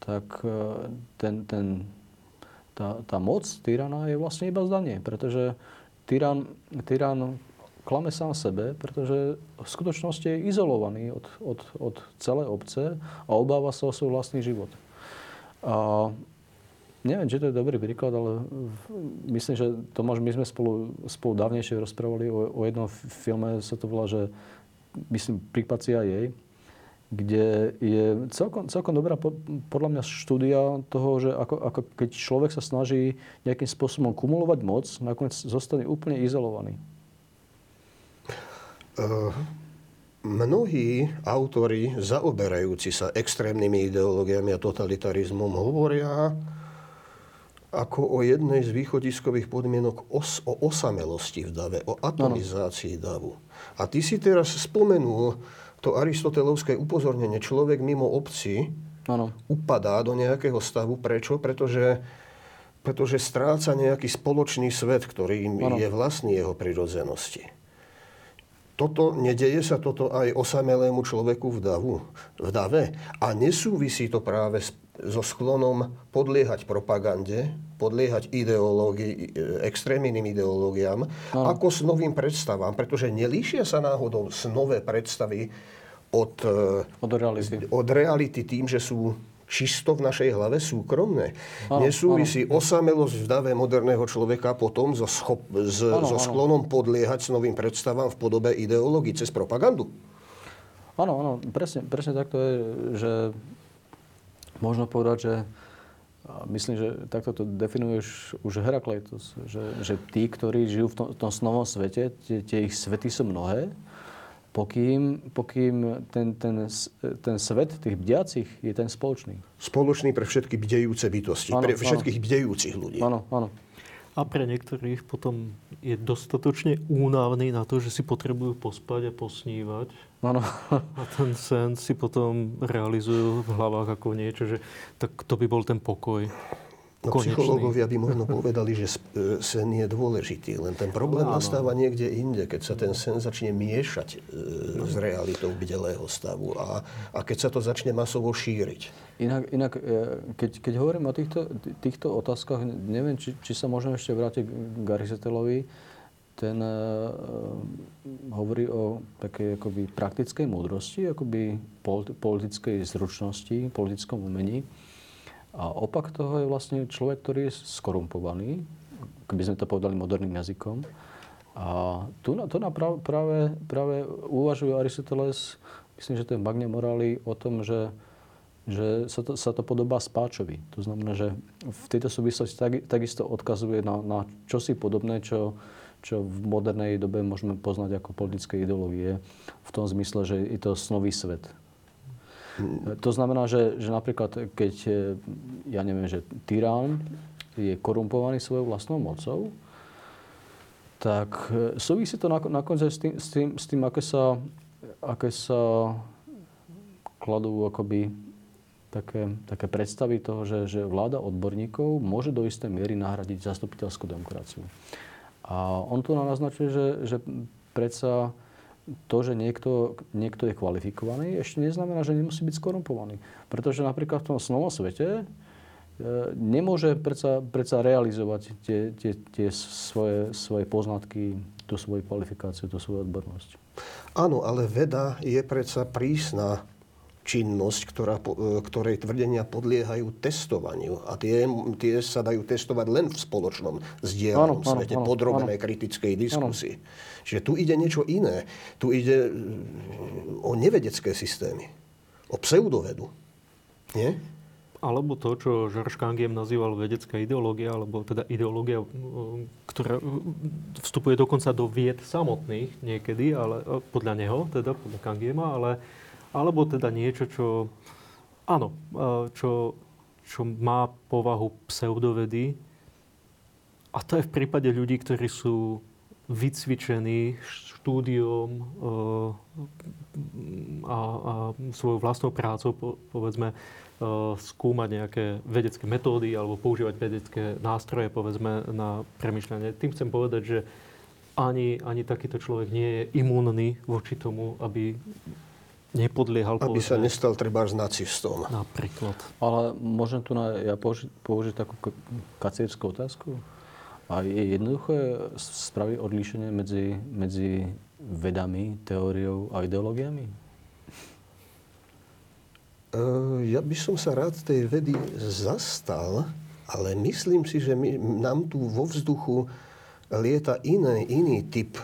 tak e, ten, ten, tá, tá moc tyrana je vlastne iba zdanie, pretože tyran, tyran klame sám sebe, pretože v skutočnosti je izolovaný od, od, od celej obce a obáva sa o svoj vlastný život. A neviem, či to je dobrý príklad, ale myslím, že Tomáš, my sme spolu, spolu dávnejšie rozprávali o, o jednom filme, sa to volá, že myslím, prípad jej, kde je celkom, celkom dobrá podľa mňa štúdia toho, že ako, ako keď človek sa snaží nejakým spôsobom kumulovať moc, nakoniec zostane úplne izolovaný. Uh, mnohí autori zaoberajúci sa extrémnymi ideológiami a totalitarizmom hovoria ako o jednej z východiskových podmienok os, o osamelosti v dave, o atomizácii davu. A ty si teraz spomenul to aristotelovské upozornenie. Človek mimo obci ano. upadá do nejakého stavu. Prečo? Pretože, pretože stráca nejaký spoločný svet, ktorý ano. je vlastný jeho prirodzenosti toto, nedeje sa toto aj osamelému človeku v, davu, v dave. A nesúvisí to práve so sklonom podliehať propagande, podliehať ideológii, e, extrémnym ideológiám, no. ako s novým predstavám. Pretože nelíšia sa náhodou s nové predstavy od, e, od, reality. od reality tým, že sú čisto v našej hlave súkromné. Ano, Nesúvisí ano. osamelosť v dave moderného človeka potom so, schop, s, ano, so sklonom ano. podliehať s novým predstavám v podobe ideológií cez propagandu. Áno, áno, presne, presne tak to je, že Možno povedať, že myslím, že takto to definuješ už Herakleitos, že, že tí, ktorí žijú v tom, v tom snovom svete, tie, tie ich svety sú mnohé, pokým, pokým ten, ten, ten svet tých bdiacich je ten spoločný. Spoločný pre všetky bdejúce bytosti, ano, pre všetkých ano. bdejúcich ľudí. Áno, áno. A pre niektorých potom je dostatočne únavný na to, že si potrebujú pospať a posnívať. Áno. A ten sen si potom realizujú v hlavách ako niečo, že tak to by bol ten pokoj. No, psychológovia by možno povedali, že e, sen je dôležitý, len ten problém no, nastáva niekde inde, keď sa ten sen začne miešať e, s realitou bdelého stavu a, a keď sa to začne masovo šíriť. Inak, inak e, keď, keď hovorím o týchto, týchto otázkach, neviem, či, či sa môžeme ešte vrátiť k Aristotelovi, ten uh, hovorí o takej akoby praktickej múdrosti, akoby politickej zručnosti, politickom umení. A opak toho je vlastne človek, ktorý je skorumpovaný, keby sme to povedali moderným jazykom. A tu, tu na práve, práve uvažuje Aristoteles, myslím, že to je Magne Morali, o tom, že, že sa, to, sa to podobá spáčovi. To znamená, že v tejto súvislosti tak, takisto odkazuje na, na čosi podobné, čo, čo v modernej dobe môžeme poznať ako politické ideológie, v tom zmysle, že je to snový svet. To znamená, že, že napríklad, keď, e, ja neviem, že tyrán je korumpovaný svojou vlastnou mocou, tak e, súvisí to nakoniec s tým, s tým, s tým aké, sa, aké sa kladú akoby také, také predstavy toho, že, že vláda odborníkov môže do istej miery nahradiť zastupiteľskú demokraciu. A on tu naznačuje, že, že predsa to, že niekto, niekto je kvalifikovaný, ešte neznamená, že nemusí byť skorumpovaný. Pretože napríklad v tom snovom svete e, nemôže predsa, predsa realizovať tie, tie, tie svoje, svoje poznatky, tú svoju kvalifikáciu, tú svoju odbornosť. Áno, ale veda je predsa prísna činnosť, ktorá, e, ktorej tvrdenia podliehajú testovaniu. A tie, tie sa dajú testovať len v spoločnom zdieľanom svete, áno, podrobnej áno. kritickej diskusii. Áno. Čiže tu ide niečo iné. Tu ide e, o nevedecké systémy. O pseudovedu. Nie? Alebo to, čo Georges Kangiem nazýval vedecká ideológia, alebo teda ideológia, e, ktorá vstupuje dokonca do vied samotných niekedy, ale podľa neho, teda podľa Kangiema, ale alebo teda niečo, čo, áno, čo, čo má povahu pseudovedy. A to je v prípade ľudí, ktorí sú vycvičení štúdiom a, a svojou vlastnou prácou, povedzme, skúmať nejaké vedecké metódy alebo používať vedecké nástroje, povedzme, na premyšľanie. Tým chcem povedať, že ani, ani takýto človek nie je imúnny voči tomu, aby nepodliehal. Aby povedzme. sa nestal treba s nacistom. Napríklad. Ale môžem tu na, ja použiť, použiť takú kacierskú otázku? A je jednoduché spraviť odlíšenie medzi, medzi vedami, teóriou a ideológiami? Uh, ja by som sa rád tej vedy zastal, ale myslím si, že my, nám tu vo vzduchu lieta iný, iný typ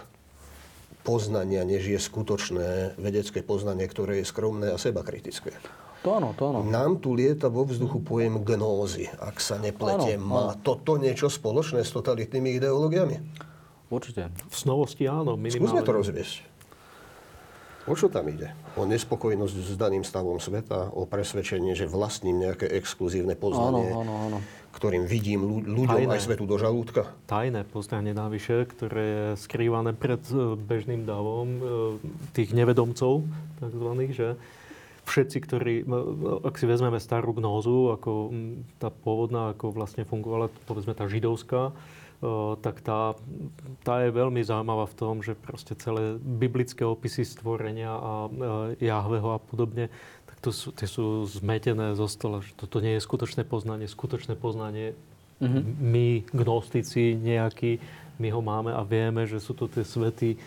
poznania, než je skutočné vedecké poznanie, ktoré je skromné a sebakritické. To áno, to áno. Nám tu lieta vo vzduchu pojem gnózy, ak sa nepletiem. Má toto niečo spoločné s totalitnými ideológiami? Určite. V snovosti áno, minimálne. Skúsme to rozviesť. O čo tam ide? O nespokojnosť s daným stavom sveta, o presvedčenie, že vlastním nejaké exkluzívne poznanie, áno, áno, áno. Ktorým vidím ľuďom Tajné. aj svetu do žalúdka? Tajné poznanie navyše, ktoré je skrývané pred e, bežným davom e, tých nevedomcov, takzvaných, že všetci, ktorí, ak si vezmeme starú gnózu, ako tá pôvodná, ako vlastne fungovala, povedzme tá židovská, tak tá, tá je veľmi zaujímavá v tom, že proste celé biblické opisy stvorenia a Jahveho a podobne, to sú, tie sú zmetené zo stola, že toto nie je skutočné poznanie. Skutočné poznanie mm-hmm. my, gnostici nejakí, my ho máme a vieme, že sú to tie svety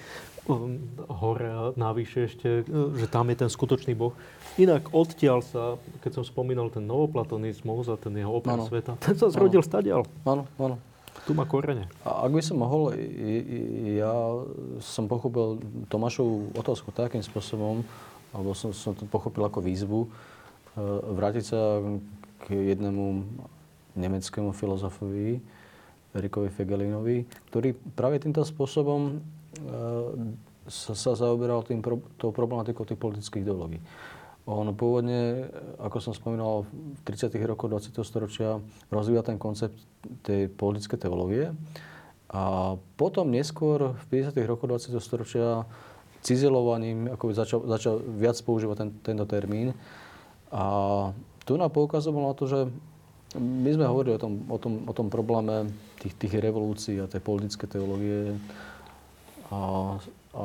um, hore a navyše ešte, že tam je ten skutočný Boh. Inak odtiaľ sa, keď som spomínal ten novoplatonizmus a ten jeho opis sveta, ten sa zrodil stadial. Áno, áno. Tu má korene. A ak by som mohol, ja som pochopil Tomášovú otázku takým spôsobom, alebo som, som to pochopil ako výzvu, e, vrátiť sa k jednému nemeckému filozofovi, Erikovi Fegelinovi, ktorý práve týmto spôsobom e, sa, sa zaoberal tým, tou problematikou tých politických ideológií. On pôvodne, ako som spomínal, v 30. rokoch 20. storočia rozvíja ten koncept tej politické teológie. A potom neskôr v 50. rokoch 20. storočia cizelovaním ako začal, začal viac používať ten, tento termín. A tu nám poukazoval na to, že my sme hovorili o tom, o tom, o tom probléme tých, tých revolúcií a tej politické teológie a, a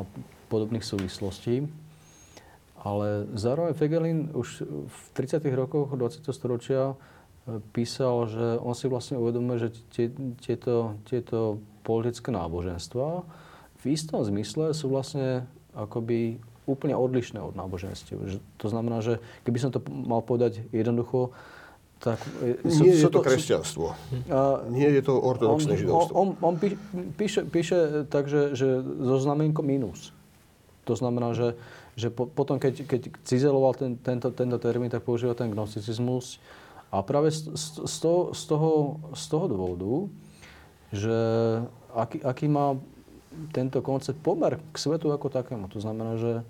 podobných súvislostí. Ale zároveň Fegelin už v 30. rokoch 20. storočia e, písal, že on si vlastne uvedomuje, že tie, tieto, tieto politické náboženstva v istom zmysle sú vlastne akoby úplne odlišné od náboženstiev. To znamená, že keby som to mal povedať jednoducho, tak... Nie sú, je to, to kresťanstvo. A, Nie je to ortodoxné on, židovstvo. On, on, on píše, píše tak, že, že so znamienkom minus. To znamená, že, že po, potom, keď, keď cizeloval ten, tento, tento termín, tak používal ten gnosticizmus. A práve z, z, toho, z, toho, z toho dôvodu, že aký, aký má tento koncept pomer k svetu ako takému. To znamená, že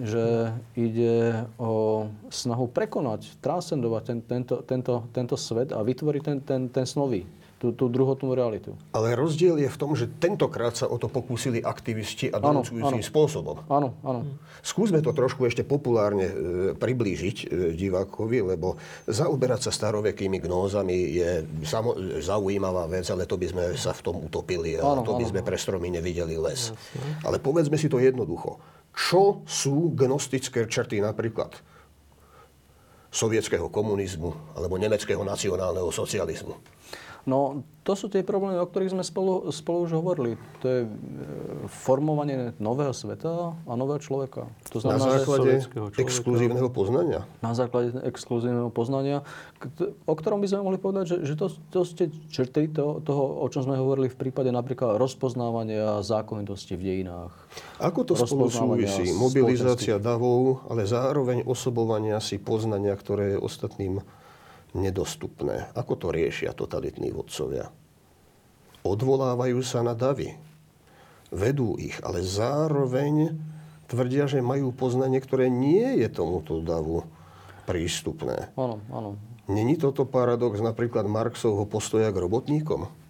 že ide o snahu prekonať, transcendovať ten, tento, tento, tento svet a vytvoriť ten, ten, ten snový, tú, tú druhotnú realitu. Ale rozdiel je v tom, že tentokrát sa o to pokúsili aktivisti a donúcujúcim spôsobom. Áno, áno. Skúsme to trošku ešte populárne e, priblížiť e, divákovi, lebo zaoberať sa starovekými gnózami je samo, zaujímavá vec, ale to by sme sa v tom utopili a áno, to by áno. sme pre stromy nevideli les. Jasne. Ale povedzme si to jednoducho čo sú gnostické črty napríklad sovietského komunizmu alebo nemeckého nacionálneho socializmu. No, to sú tie problémy, o ktorých sme spolu, spolu už hovorili. To je e, formovanie nového sveta a nového človeka. To znamená, na základe exkluzívneho poznania? Na základe exkluzívneho poznania, o ktorom by sme mohli povedať, že, že to, to ste črty to, toho, o čom sme hovorili v prípade napríklad rozpoznávania zákonitosti v dejinách. Ako to spolu súvisí? Mobilizácia davov, ale zároveň osobovania si poznania, ktoré je ostatným nedostupné. Ako to riešia totalitní vodcovia? Odvolávajú sa na davy. Vedú ich, ale zároveň tvrdia, že majú poznanie, ktoré nie je tomuto davu prístupné. Áno, áno. Není toto paradox napríklad Marxovho postoja k robotníkom?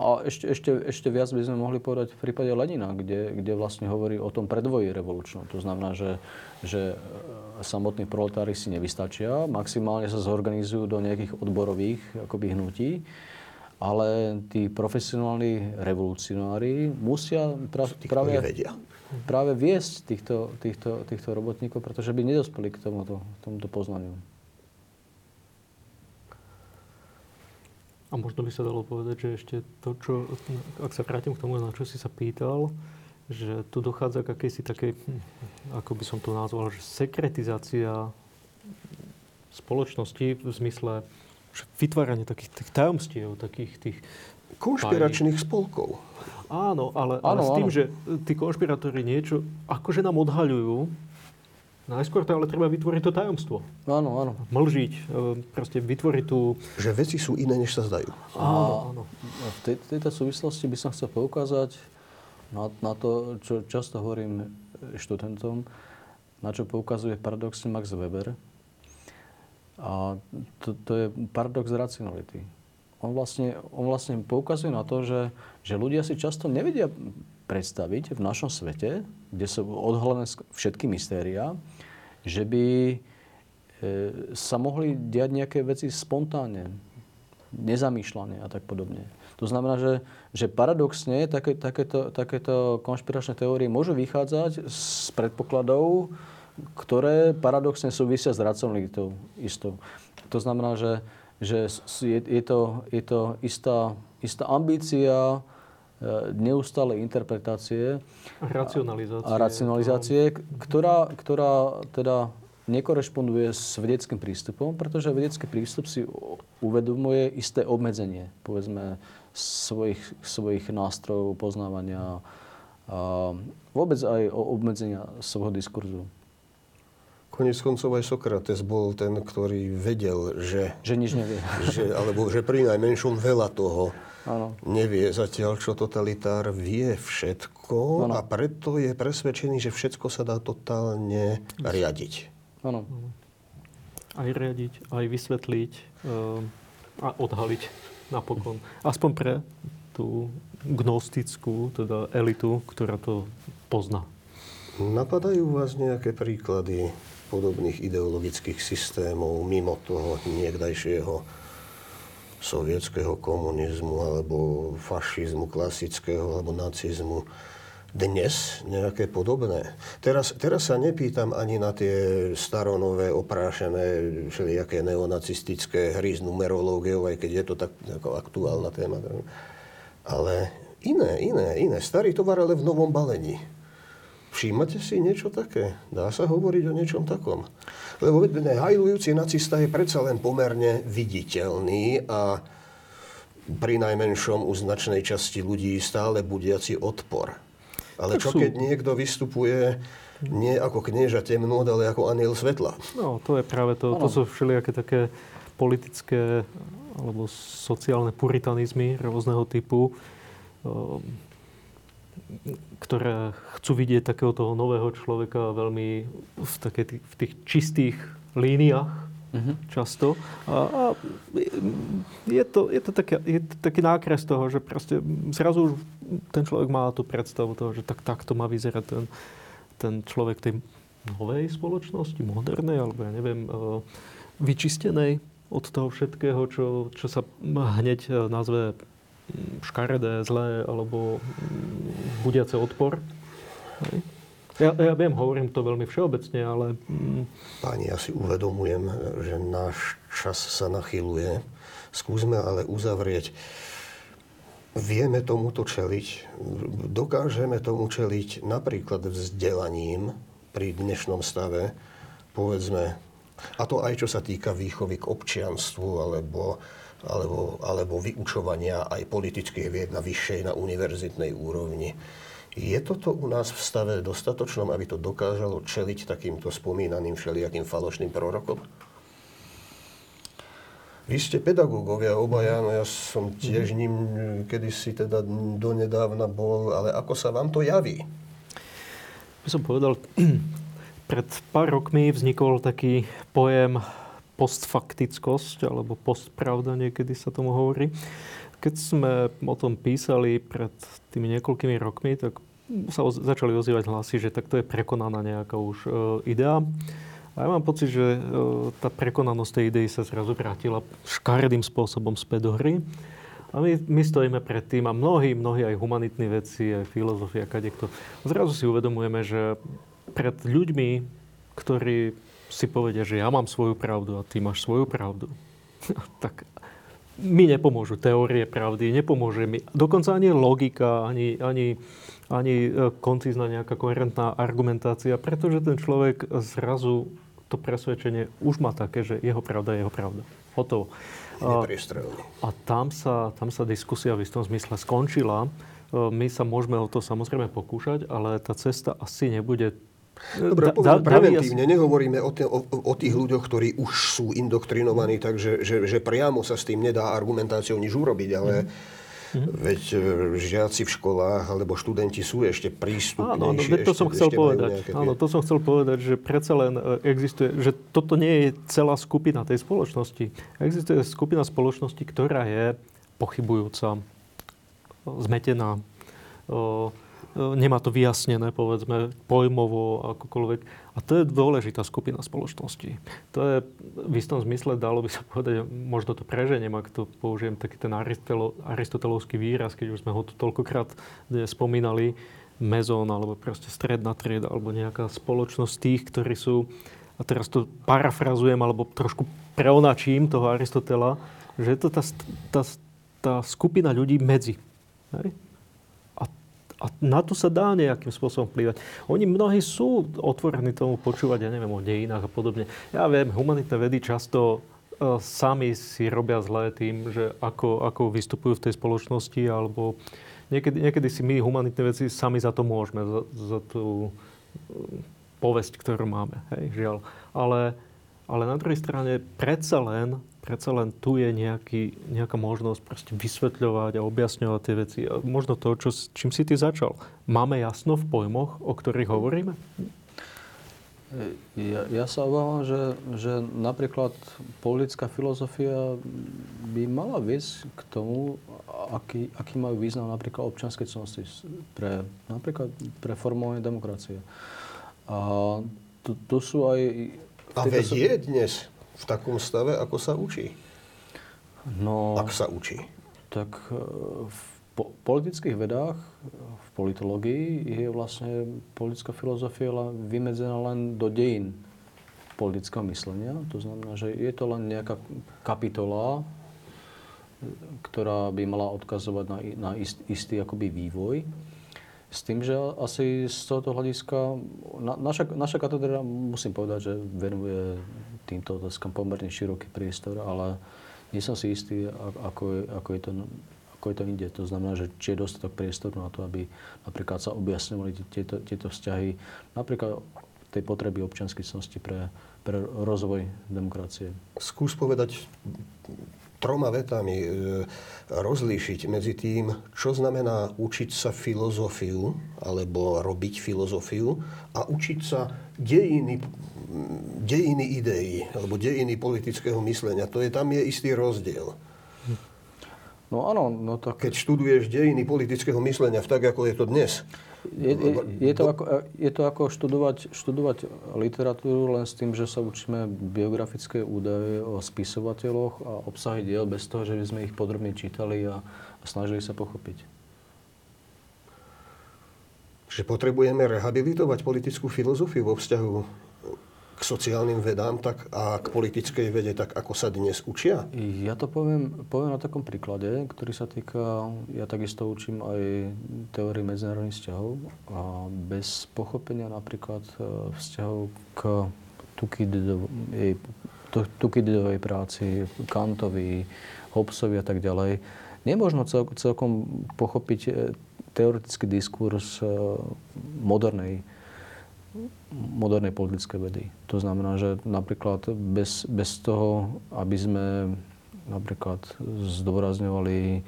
A ešte, ešte, ešte viac by sme mohli povedať v prípade Lenina, kde, kde vlastne hovorí o tom predvoji revolučnom. To znamená, že, že e, samotní proletári si nevystačia, maximálne sa zorganizujú do nejakých odborových akoby hnutí, ale tí profesionálni revolucionári musia pra, práve, práve viesť týchto, týchto, týchto robotníkov, pretože by nedospeli k tomuto, tomuto poznaniu. A možno by sa dalo povedať, že ešte to, čo, ak sa vrátim k tomu, na čo si sa pýtal, že tu dochádza k akejsi takej, hm, ako by som to nazval, že sekretizácia spoločnosti v zmysle vytváranie takých tých tajomstiev, takých tých... Konšpiračných spolkov. Áno, ale, ale áno, s tým, áno. že tí konšpirátori niečo akože nám odhaľujú, Najskôr to ale treba vytvoriť to tajomstvo. Áno, áno. Mlžiť, e, proste vytvoriť tú... Že veci sú iné, než sa zdajú. Áno, áno. V tej, tejto súvislosti by som chcel poukázať na, na to, čo často hovorím študentom, na čo poukazuje paradoxne Max Weber. A to, to je paradox racionality. On vlastne, on vlastne poukazuje na to, že, že ľudia si často nevedia predstaviť v našom svete, kde sú odhalené všetky mystéria, že by e, sa mohli diať nejaké veci spontánne, nezamýšľané a tak podobne. To znamená, že, že paradoxne také, takéto, takéto konšpiračné teórie môžu vychádzať z predpokladov, ktoré paradoxne súvisia s racionalitou istou. To znamená, že, že je, je, to, je to istá, istá ambícia neustále interpretácie a racionalizácie, a racionalizácie ktorá, ktorá teda nekorešponduje s vedeckým prístupom, pretože vedecký prístup si uvedomuje isté obmedzenie, povedzme, svojich, svojich nástrojov poznávania a vôbec aj o obmedzenia svojho diskurzu. Konec koncov aj Sokrates bol ten, ktorý vedel, že... Že nič nevie. Že, alebo že pri najmenšom veľa toho Áno. nevie zatiaľ, čo totalitár vie všetko Áno. a preto je presvedčený, že všetko sa dá totálne riadiť. Áno. Aj riadiť, aj vysvetliť um, a odhaliť napokon. Aspoň pre tú gnostickú, teda elitu, ktorá to pozná. Napadajú vás nejaké príklady podobných ideologických systémov mimo toho niekdajšieho sovietského komunizmu alebo fašizmu klasického alebo nacizmu dnes nejaké podobné. Teraz, teraz sa nepýtam ani na tie staronové, oprášené, všelijaké neonacistické hry s numerológiou, aj keď je to tak ako aktuálna téma. Ale iné, iné, iné. Starý tovar, ale v novom balení. Všímate si niečo také? Dá sa hovoriť o niečom takom? Lebo hajlujúci nacista je predsa len pomerne viditeľný a pri najmenšom u značnej časti ľudí stále budiaci odpor. Ale Tak čo sú- keď niekto vystupuje nie ako knieža temnôt, ale ako aniel svetla? No, to je práve to. To Áno. sú všelijaké také politické alebo sociálne puritanizmy rôzneho typu, um, ktoré chcú vidieť takého toho nového človeka veľmi v, také, tých- v tých čistých líniách často. A, a je, to, je, to také, je to taký nákres toho, že proste zrazu už ten človek má tú predstavu toho, že tak, tak to má vyzerať ten, ten človek tej novej spoločnosti, modernej, alebo ja neviem, eh, vyčistenej od toho všetkého, čo, čo sa hneď eh, nazve škaredé, zlé, alebo mm, budiace odpor. Hej. Ja, ja viem, hovorím to veľmi všeobecne, ale mm, Páni, ja si uvedomujem, že náš čas sa nachyluje. Skúsme ale uzavrieť. Vieme tomuto čeliť, dokážeme tomu čeliť napríklad vzdelaním pri dnešnom stave, povedzme, a to aj čo sa týka výchovy k občianstvu alebo, alebo, alebo vyučovania aj politických vied na vyššej, na univerzitnej úrovni. Je toto u nás v stave dostatočnom, aby to dokázalo čeliť takýmto spomínaným všelijakým falošným prorokom? Vy ste pedagógovia obaja, no ja som tiež ním kedysi teda donedávna bol, ale ako sa vám to javí? by som povedal, pred pár rokmi vznikol taký pojem postfaktickosť, alebo postpravda niekedy sa tomu hovorí. Keď sme o tom písali pred tými niekoľkými rokmi, tak sa oz- začali ozývať hlasy, že takto je prekonaná nejaká už e, idea. A ja mám pocit, že e, tá prekonanosť tej idei sa zrazu vrátila škaredým spôsobom späť do hry. A my, my stojíme pred tým a mnohí, mnohí aj humanitní vedci, aj filozofia, kadekto. Zrazu si uvedomujeme, že pred ľuďmi, ktorí si povedia, že ja mám svoju pravdu a ty máš svoju pravdu, tak mi nepomôžu teórie pravdy, nepomôže mi dokonca ani logika, ani, ani, ani e, koncízna nejaká koherentná argumentácia, pretože ten človek zrazu to presvedčenie už má také, že jeho pravda je jeho pravda. Hotovo. A- a tam sa, tam sa diskusia v istom zmysle skončila. E, My sa môžeme o to samozrejme pokúšať, ale tá cesta asi nebude... Dobre, poviem preventívne, nehovoríme o, te, o, o tých ľuďoch, ktorí už sú indoktrinovaní, takže že, že priamo sa s tým nedá argumentáciou nič urobiť, ale Mhm. veď e, žiaci v školách alebo študenti sú ešte prístupnejší. Áno, no, to ešte, som chcel povedať. Áno, to som chcel povedať, že predsa len e, existuje, že toto nie je celá skupina tej spoločnosti. Existuje skupina spoločnosti, ktorá je pochybujúca, zmetená, e, nemá to vyjasnené, povedzme, pojmovo, akokoľvek. A to je dôležitá skupina spoločnosti. To je v istom zmysle, dalo by sa povedať, možno to preženiem, ak to použijem taký ten aristotelo, aristotelovský výraz, keď už sme ho tu toľkokrát spomínali, mezón, alebo proste stredná trieda, alebo nejaká spoločnosť tých, ktorí sú, a teraz to parafrazujem, alebo trošku preonačím toho Aristotela, že je to tá, tá, tá skupina ľudí medzi. Hej? A, na to sa dá nejakým spôsobom vplyvať. Oni mnohí sú otvorení tomu počúvať, ja neviem, o dejinách a podobne. Ja viem, humanitné vedy často e, sami si robia zlé tým, že ako, ako vystupujú v tej spoločnosti, alebo niekedy, niekedy si my, humanitné veci, sami za to môžeme, za, za tú povesť, ktorú máme, hej, žiaľ. Ale, ale na druhej strane predsa len, predsa len tu je nejaký, nejaká možnosť proste vysvetľovať a objasňovať tie veci. A možno to, čo, čím si ty začal. Máme jasno v pojmoch, o ktorých hovoríme? Ja, ja sa obávam, že, že napríklad politická filozofia by mala viesť k tomu, aký, aký majú význam napríklad občanské cnosti pre, napríklad pre formovanie demokracie. A to, to sú aj... A veď je dnes v takom stave, ako sa učí? No, Ak sa učí. tak e, v po- politických vedách, v politológii je vlastne politická filozofia vymedzená len do dejín politického myslenia. To znamená, že je to len nejaká kapitola, ktorá by mala odkazovať na, na ist, istý akoby vývoj. S tým, že asi z tohoto hľadiska, na, naša, naša katedra, musím povedať, že venuje týmto otázkam pomerne široký priestor, ale nie som si istý, ako je, ako je to ako je to inde. To znamená, že či je dostatok priestoru na to, aby napríklad sa objasňovali tieto, tieto vzťahy, napríklad tej potreby občianskej činnosti pre, pre rozvoj demokracie. Skús povedať troma vetami, e, rozlíšiť medzi tým, čo znamená učiť sa filozofiu, alebo robiť filozofiu, a učiť sa dejiny, dejiny ideí, alebo dejiny politického myslenia. To je, tam je istý rozdiel. No áno, no tak Keď študuješ dejiny politického myslenia, tak ako je to dnes, je, je, je, to ako, je to ako študovať, študovať literatúru len s tým, že sa učíme biografické údaje o spisovateľoch a obsahy diel bez toho, že by sme ich podrobne čítali a, a snažili sa pochopiť. že potrebujeme rehabilitovať politickú filozofiu vo vzťahu k sociálnym vedám tak a k politickej vede, tak ako sa dnes učia? Ja to poviem, poviem na takom príklade, ktorý sa týka, ja takisto učím aj teórii medzinárodných vzťahov a bez pochopenia napríklad e, vzťahov k Tukididovej, práci, Kantovi, Hobbesovi a tak ďalej, nemožno cel, celkom pochopiť e, teoretický diskurs e, modernej modernej politickej vedy. To znamená, že napríklad bez, bez toho, aby sme napríklad zdôrazňovali,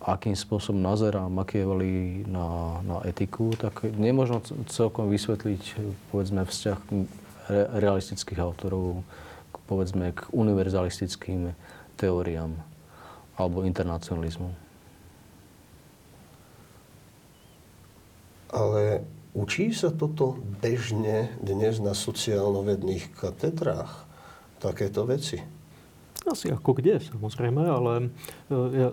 akým spôsobom nazerá Machiavelli na, na etiku, tak nemôžno celkom vysvetliť, povedzme, vzťah re, realistických autorov, povedzme, k univerzalistickým teóriám alebo internacionalizmu. Ale Učí sa toto bežne dnes na sociálno-vedných katedrách? Takéto veci? Asi ako kde, samozrejme, ale e, ja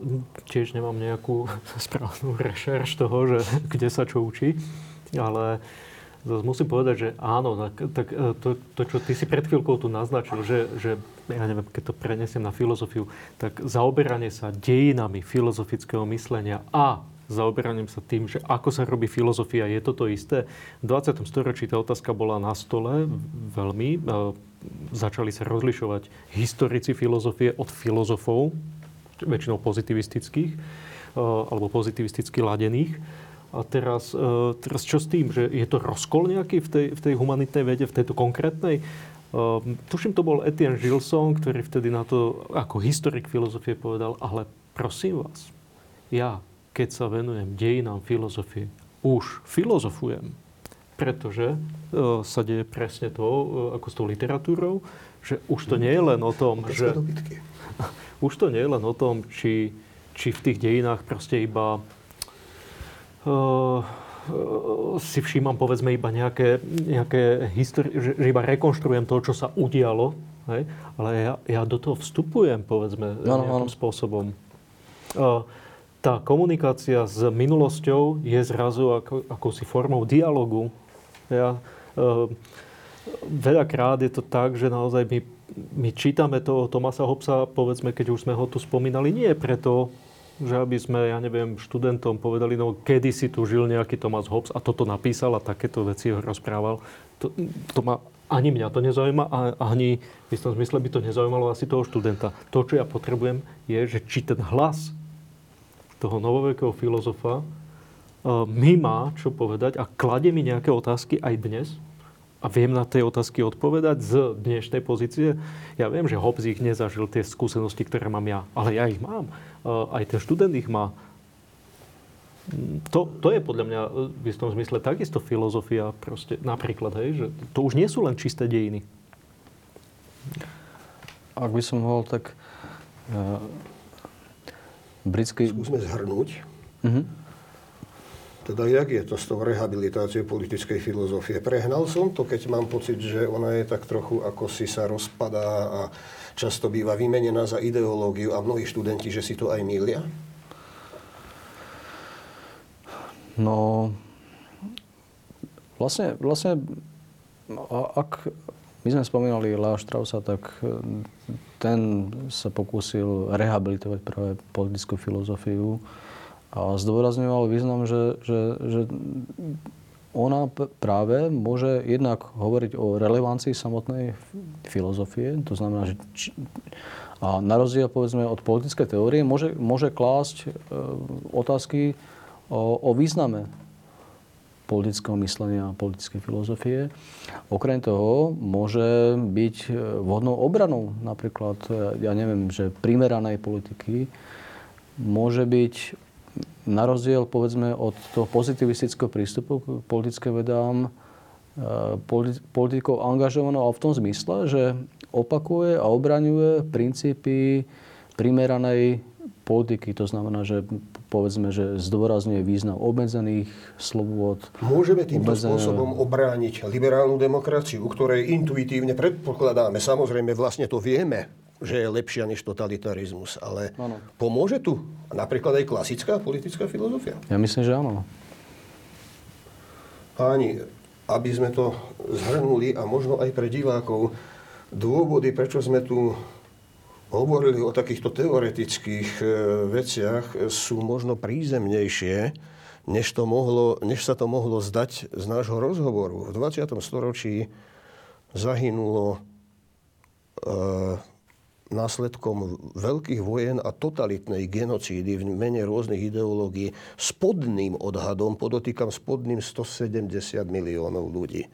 tiež nemám nejakú správnu rešerš toho, že kde sa čo učí. Ale zase musím povedať, že áno, tak, tak e, to, to, čo ty si pred chvíľkou tu naznačil, že, že ja neviem, keď to prenesiem na filozofiu, tak zaoberanie sa dejinami filozofického myslenia a zaoberaním sa tým, že ako sa robí filozofia, je toto isté. V 20. storočí tá otázka bola na stole veľmi. E, začali sa rozlišovať historici filozofie od filozofov, väčšinou pozitivistických e, alebo pozitivisticky ladených. A teraz, e, teraz čo s tým, že je to rozkol nejaký v tej, v tej humanitnej vede, v tejto konkrétnej? Tuším, to bol Etienne Gilson, ktorý vtedy na to ako historik filozofie povedal, ale prosím vás, ja keď sa venujem dejinám filozofie, už filozofujem, pretože e, sa deje presne to, e, ako s tou literatúrou, že už to nie je len o tom, že... Už to nie je len o tom, či, či v tých dejinách proste iba uh, si všímam, povedzme, iba nejaké, nejaké histori- že, že iba rekonštruujem to, čo sa udialo, hej? ale ja, ja do toho vstupujem, povedzme, no, nejakým no. spôsobom. Uh, tá komunikácia s minulosťou je zrazu ako, akousi formou dialogu. Ja, e, veľakrát je to tak, že naozaj my, my čítame toho Tomasa Hobbesa, povedzme, keď už sme ho tu spomínali, nie preto, že aby sme, ja neviem, študentom povedali, no kedy si tu žil nejaký Thomas Hobbes a toto napísal a takéto veci ho rozprával. To, to ma, ani mňa to nezaujíma, a ani v istom zmysle by to nezaujímalo asi toho študenta. To, čo ja potrebujem, je, že či ten hlas toho novovekého filozofa e, mi má čo povedať a kladie mi nejaké otázky aj dnes. a viem na tie otázky odpovedať z dnešnej pozície. Ja viem, že Hobbes ich nezažil, tie skúsenosti, ktoré mám ja, ale ja ich mám. Aj ten študent ich má. To, to je podľa mňa v istom zmysle takisto filozofia proste, napríklad, hej, že to už nie sú len čisté dejiny. Ak by som mohol, tak uh, britský... Skúsme zhrnúť. Uh-huh. Teda jak je to s tou rehabilitáciou politickej filozofie? Prehnal som to, keď mám pocit, že ona je tak trochu ako si sa rozpadá a často býva vymenená za ideológiu a mnohí študenti, že si to aj milia? No, vlastne, vlastne ak my sme spomínali Lea Straussa, tak e, ten sa pokúsil rehabilitovať práve politickú filozofiu a zdôrazňoval význam, že, že, že ona práve môže jednak hovoriť o relevancii samotnej filozofie, to znamená, že či, a na rozdiel povedzme od politickej teórie môže, môže klásť e, otázky o, o význame politického myslenia a politickej filozofie. Okrem toho môže byť e, vhodnou obranou napríklad, e, ja neviem, že primeranej politiky môže byť na rozdiel povedzme od toho pozitivistického prístupu k politickým vedám e, politikou angažovanou v tom zmysle, že opakuje a obraňuje princípy primeranej politiky. To znamená, že povedzme, že zdôrazňuje význam obmedzených slobôd. Môžeme týmto obmedzené... spôsobom obrániť liberálnu demokraciu, u ktorej intuitívne predpokladáme, samozrejme vlastne to vieme, že je lepšia než totalitarizmus. Ale ano. pomôže tu napríklad aj klasická politická filozofia? Ja myslím, že áno. Páni, aby sme to zhrnuli a možno aj pre divákov, dôvody, prečo sme tu hovorili o takýchto teoretických e, veciach, sú možno prízemnejšie, než, to mohlo, než sa to mohlo zdať z nášho rozhovoru. V 20. storočí zahynulo e, následkom veľkých vojen a totalitnej genocídy v mene rôznych ideológií spodným odhadom, podotýkam spodným 170 miliónov ľudí.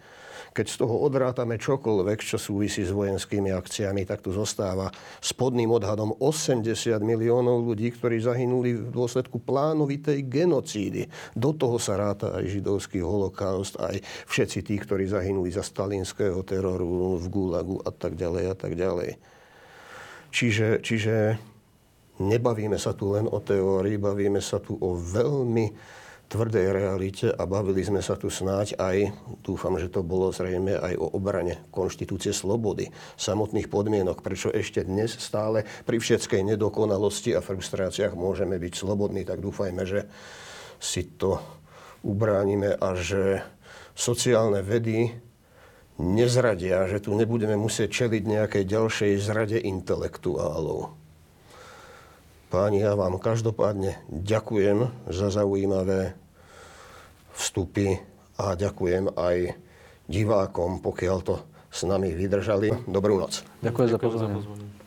Keď z toho odrátame čokoľvek, čo súvisí s vojenskými akciami, tak tu zostáva spodným odhadom 80 miliónov ľudí, ktorí zahynuli v dôsledku plánovitej genocídy. Do toho sa ráta aj židovský holokaust, aj všetci tí, ktorí zahynuli za stalinského teroru v Gulagu a tak ďalej a tak ďalej. Čiže, čiže nebavíme sa tu len o teórii, bavíme sa tu o veľmi tvrdej realite a bavili sme sa tu snáď aj, dúfam, že to bolo zrejme aj o obrane konštitúcie slobody, samotných podmienok, prečo ešte dnes stále pri všetkej nedokonalosti a frustráciách môžeme byť slobodní, tak dúfajme, že si to ubránime a že sociálne vedy nezradia, že tu nebudeme musieť čeliť nejakej ďalšej zrade intelektuálov. Páni, ja vám každopádne ďakujem za zaujímavé vstupy a ďakujem aj divákom, pokiaľ to s nami vydržali. Dobrú noc. Ďakujem, ďakujem za pozornosť.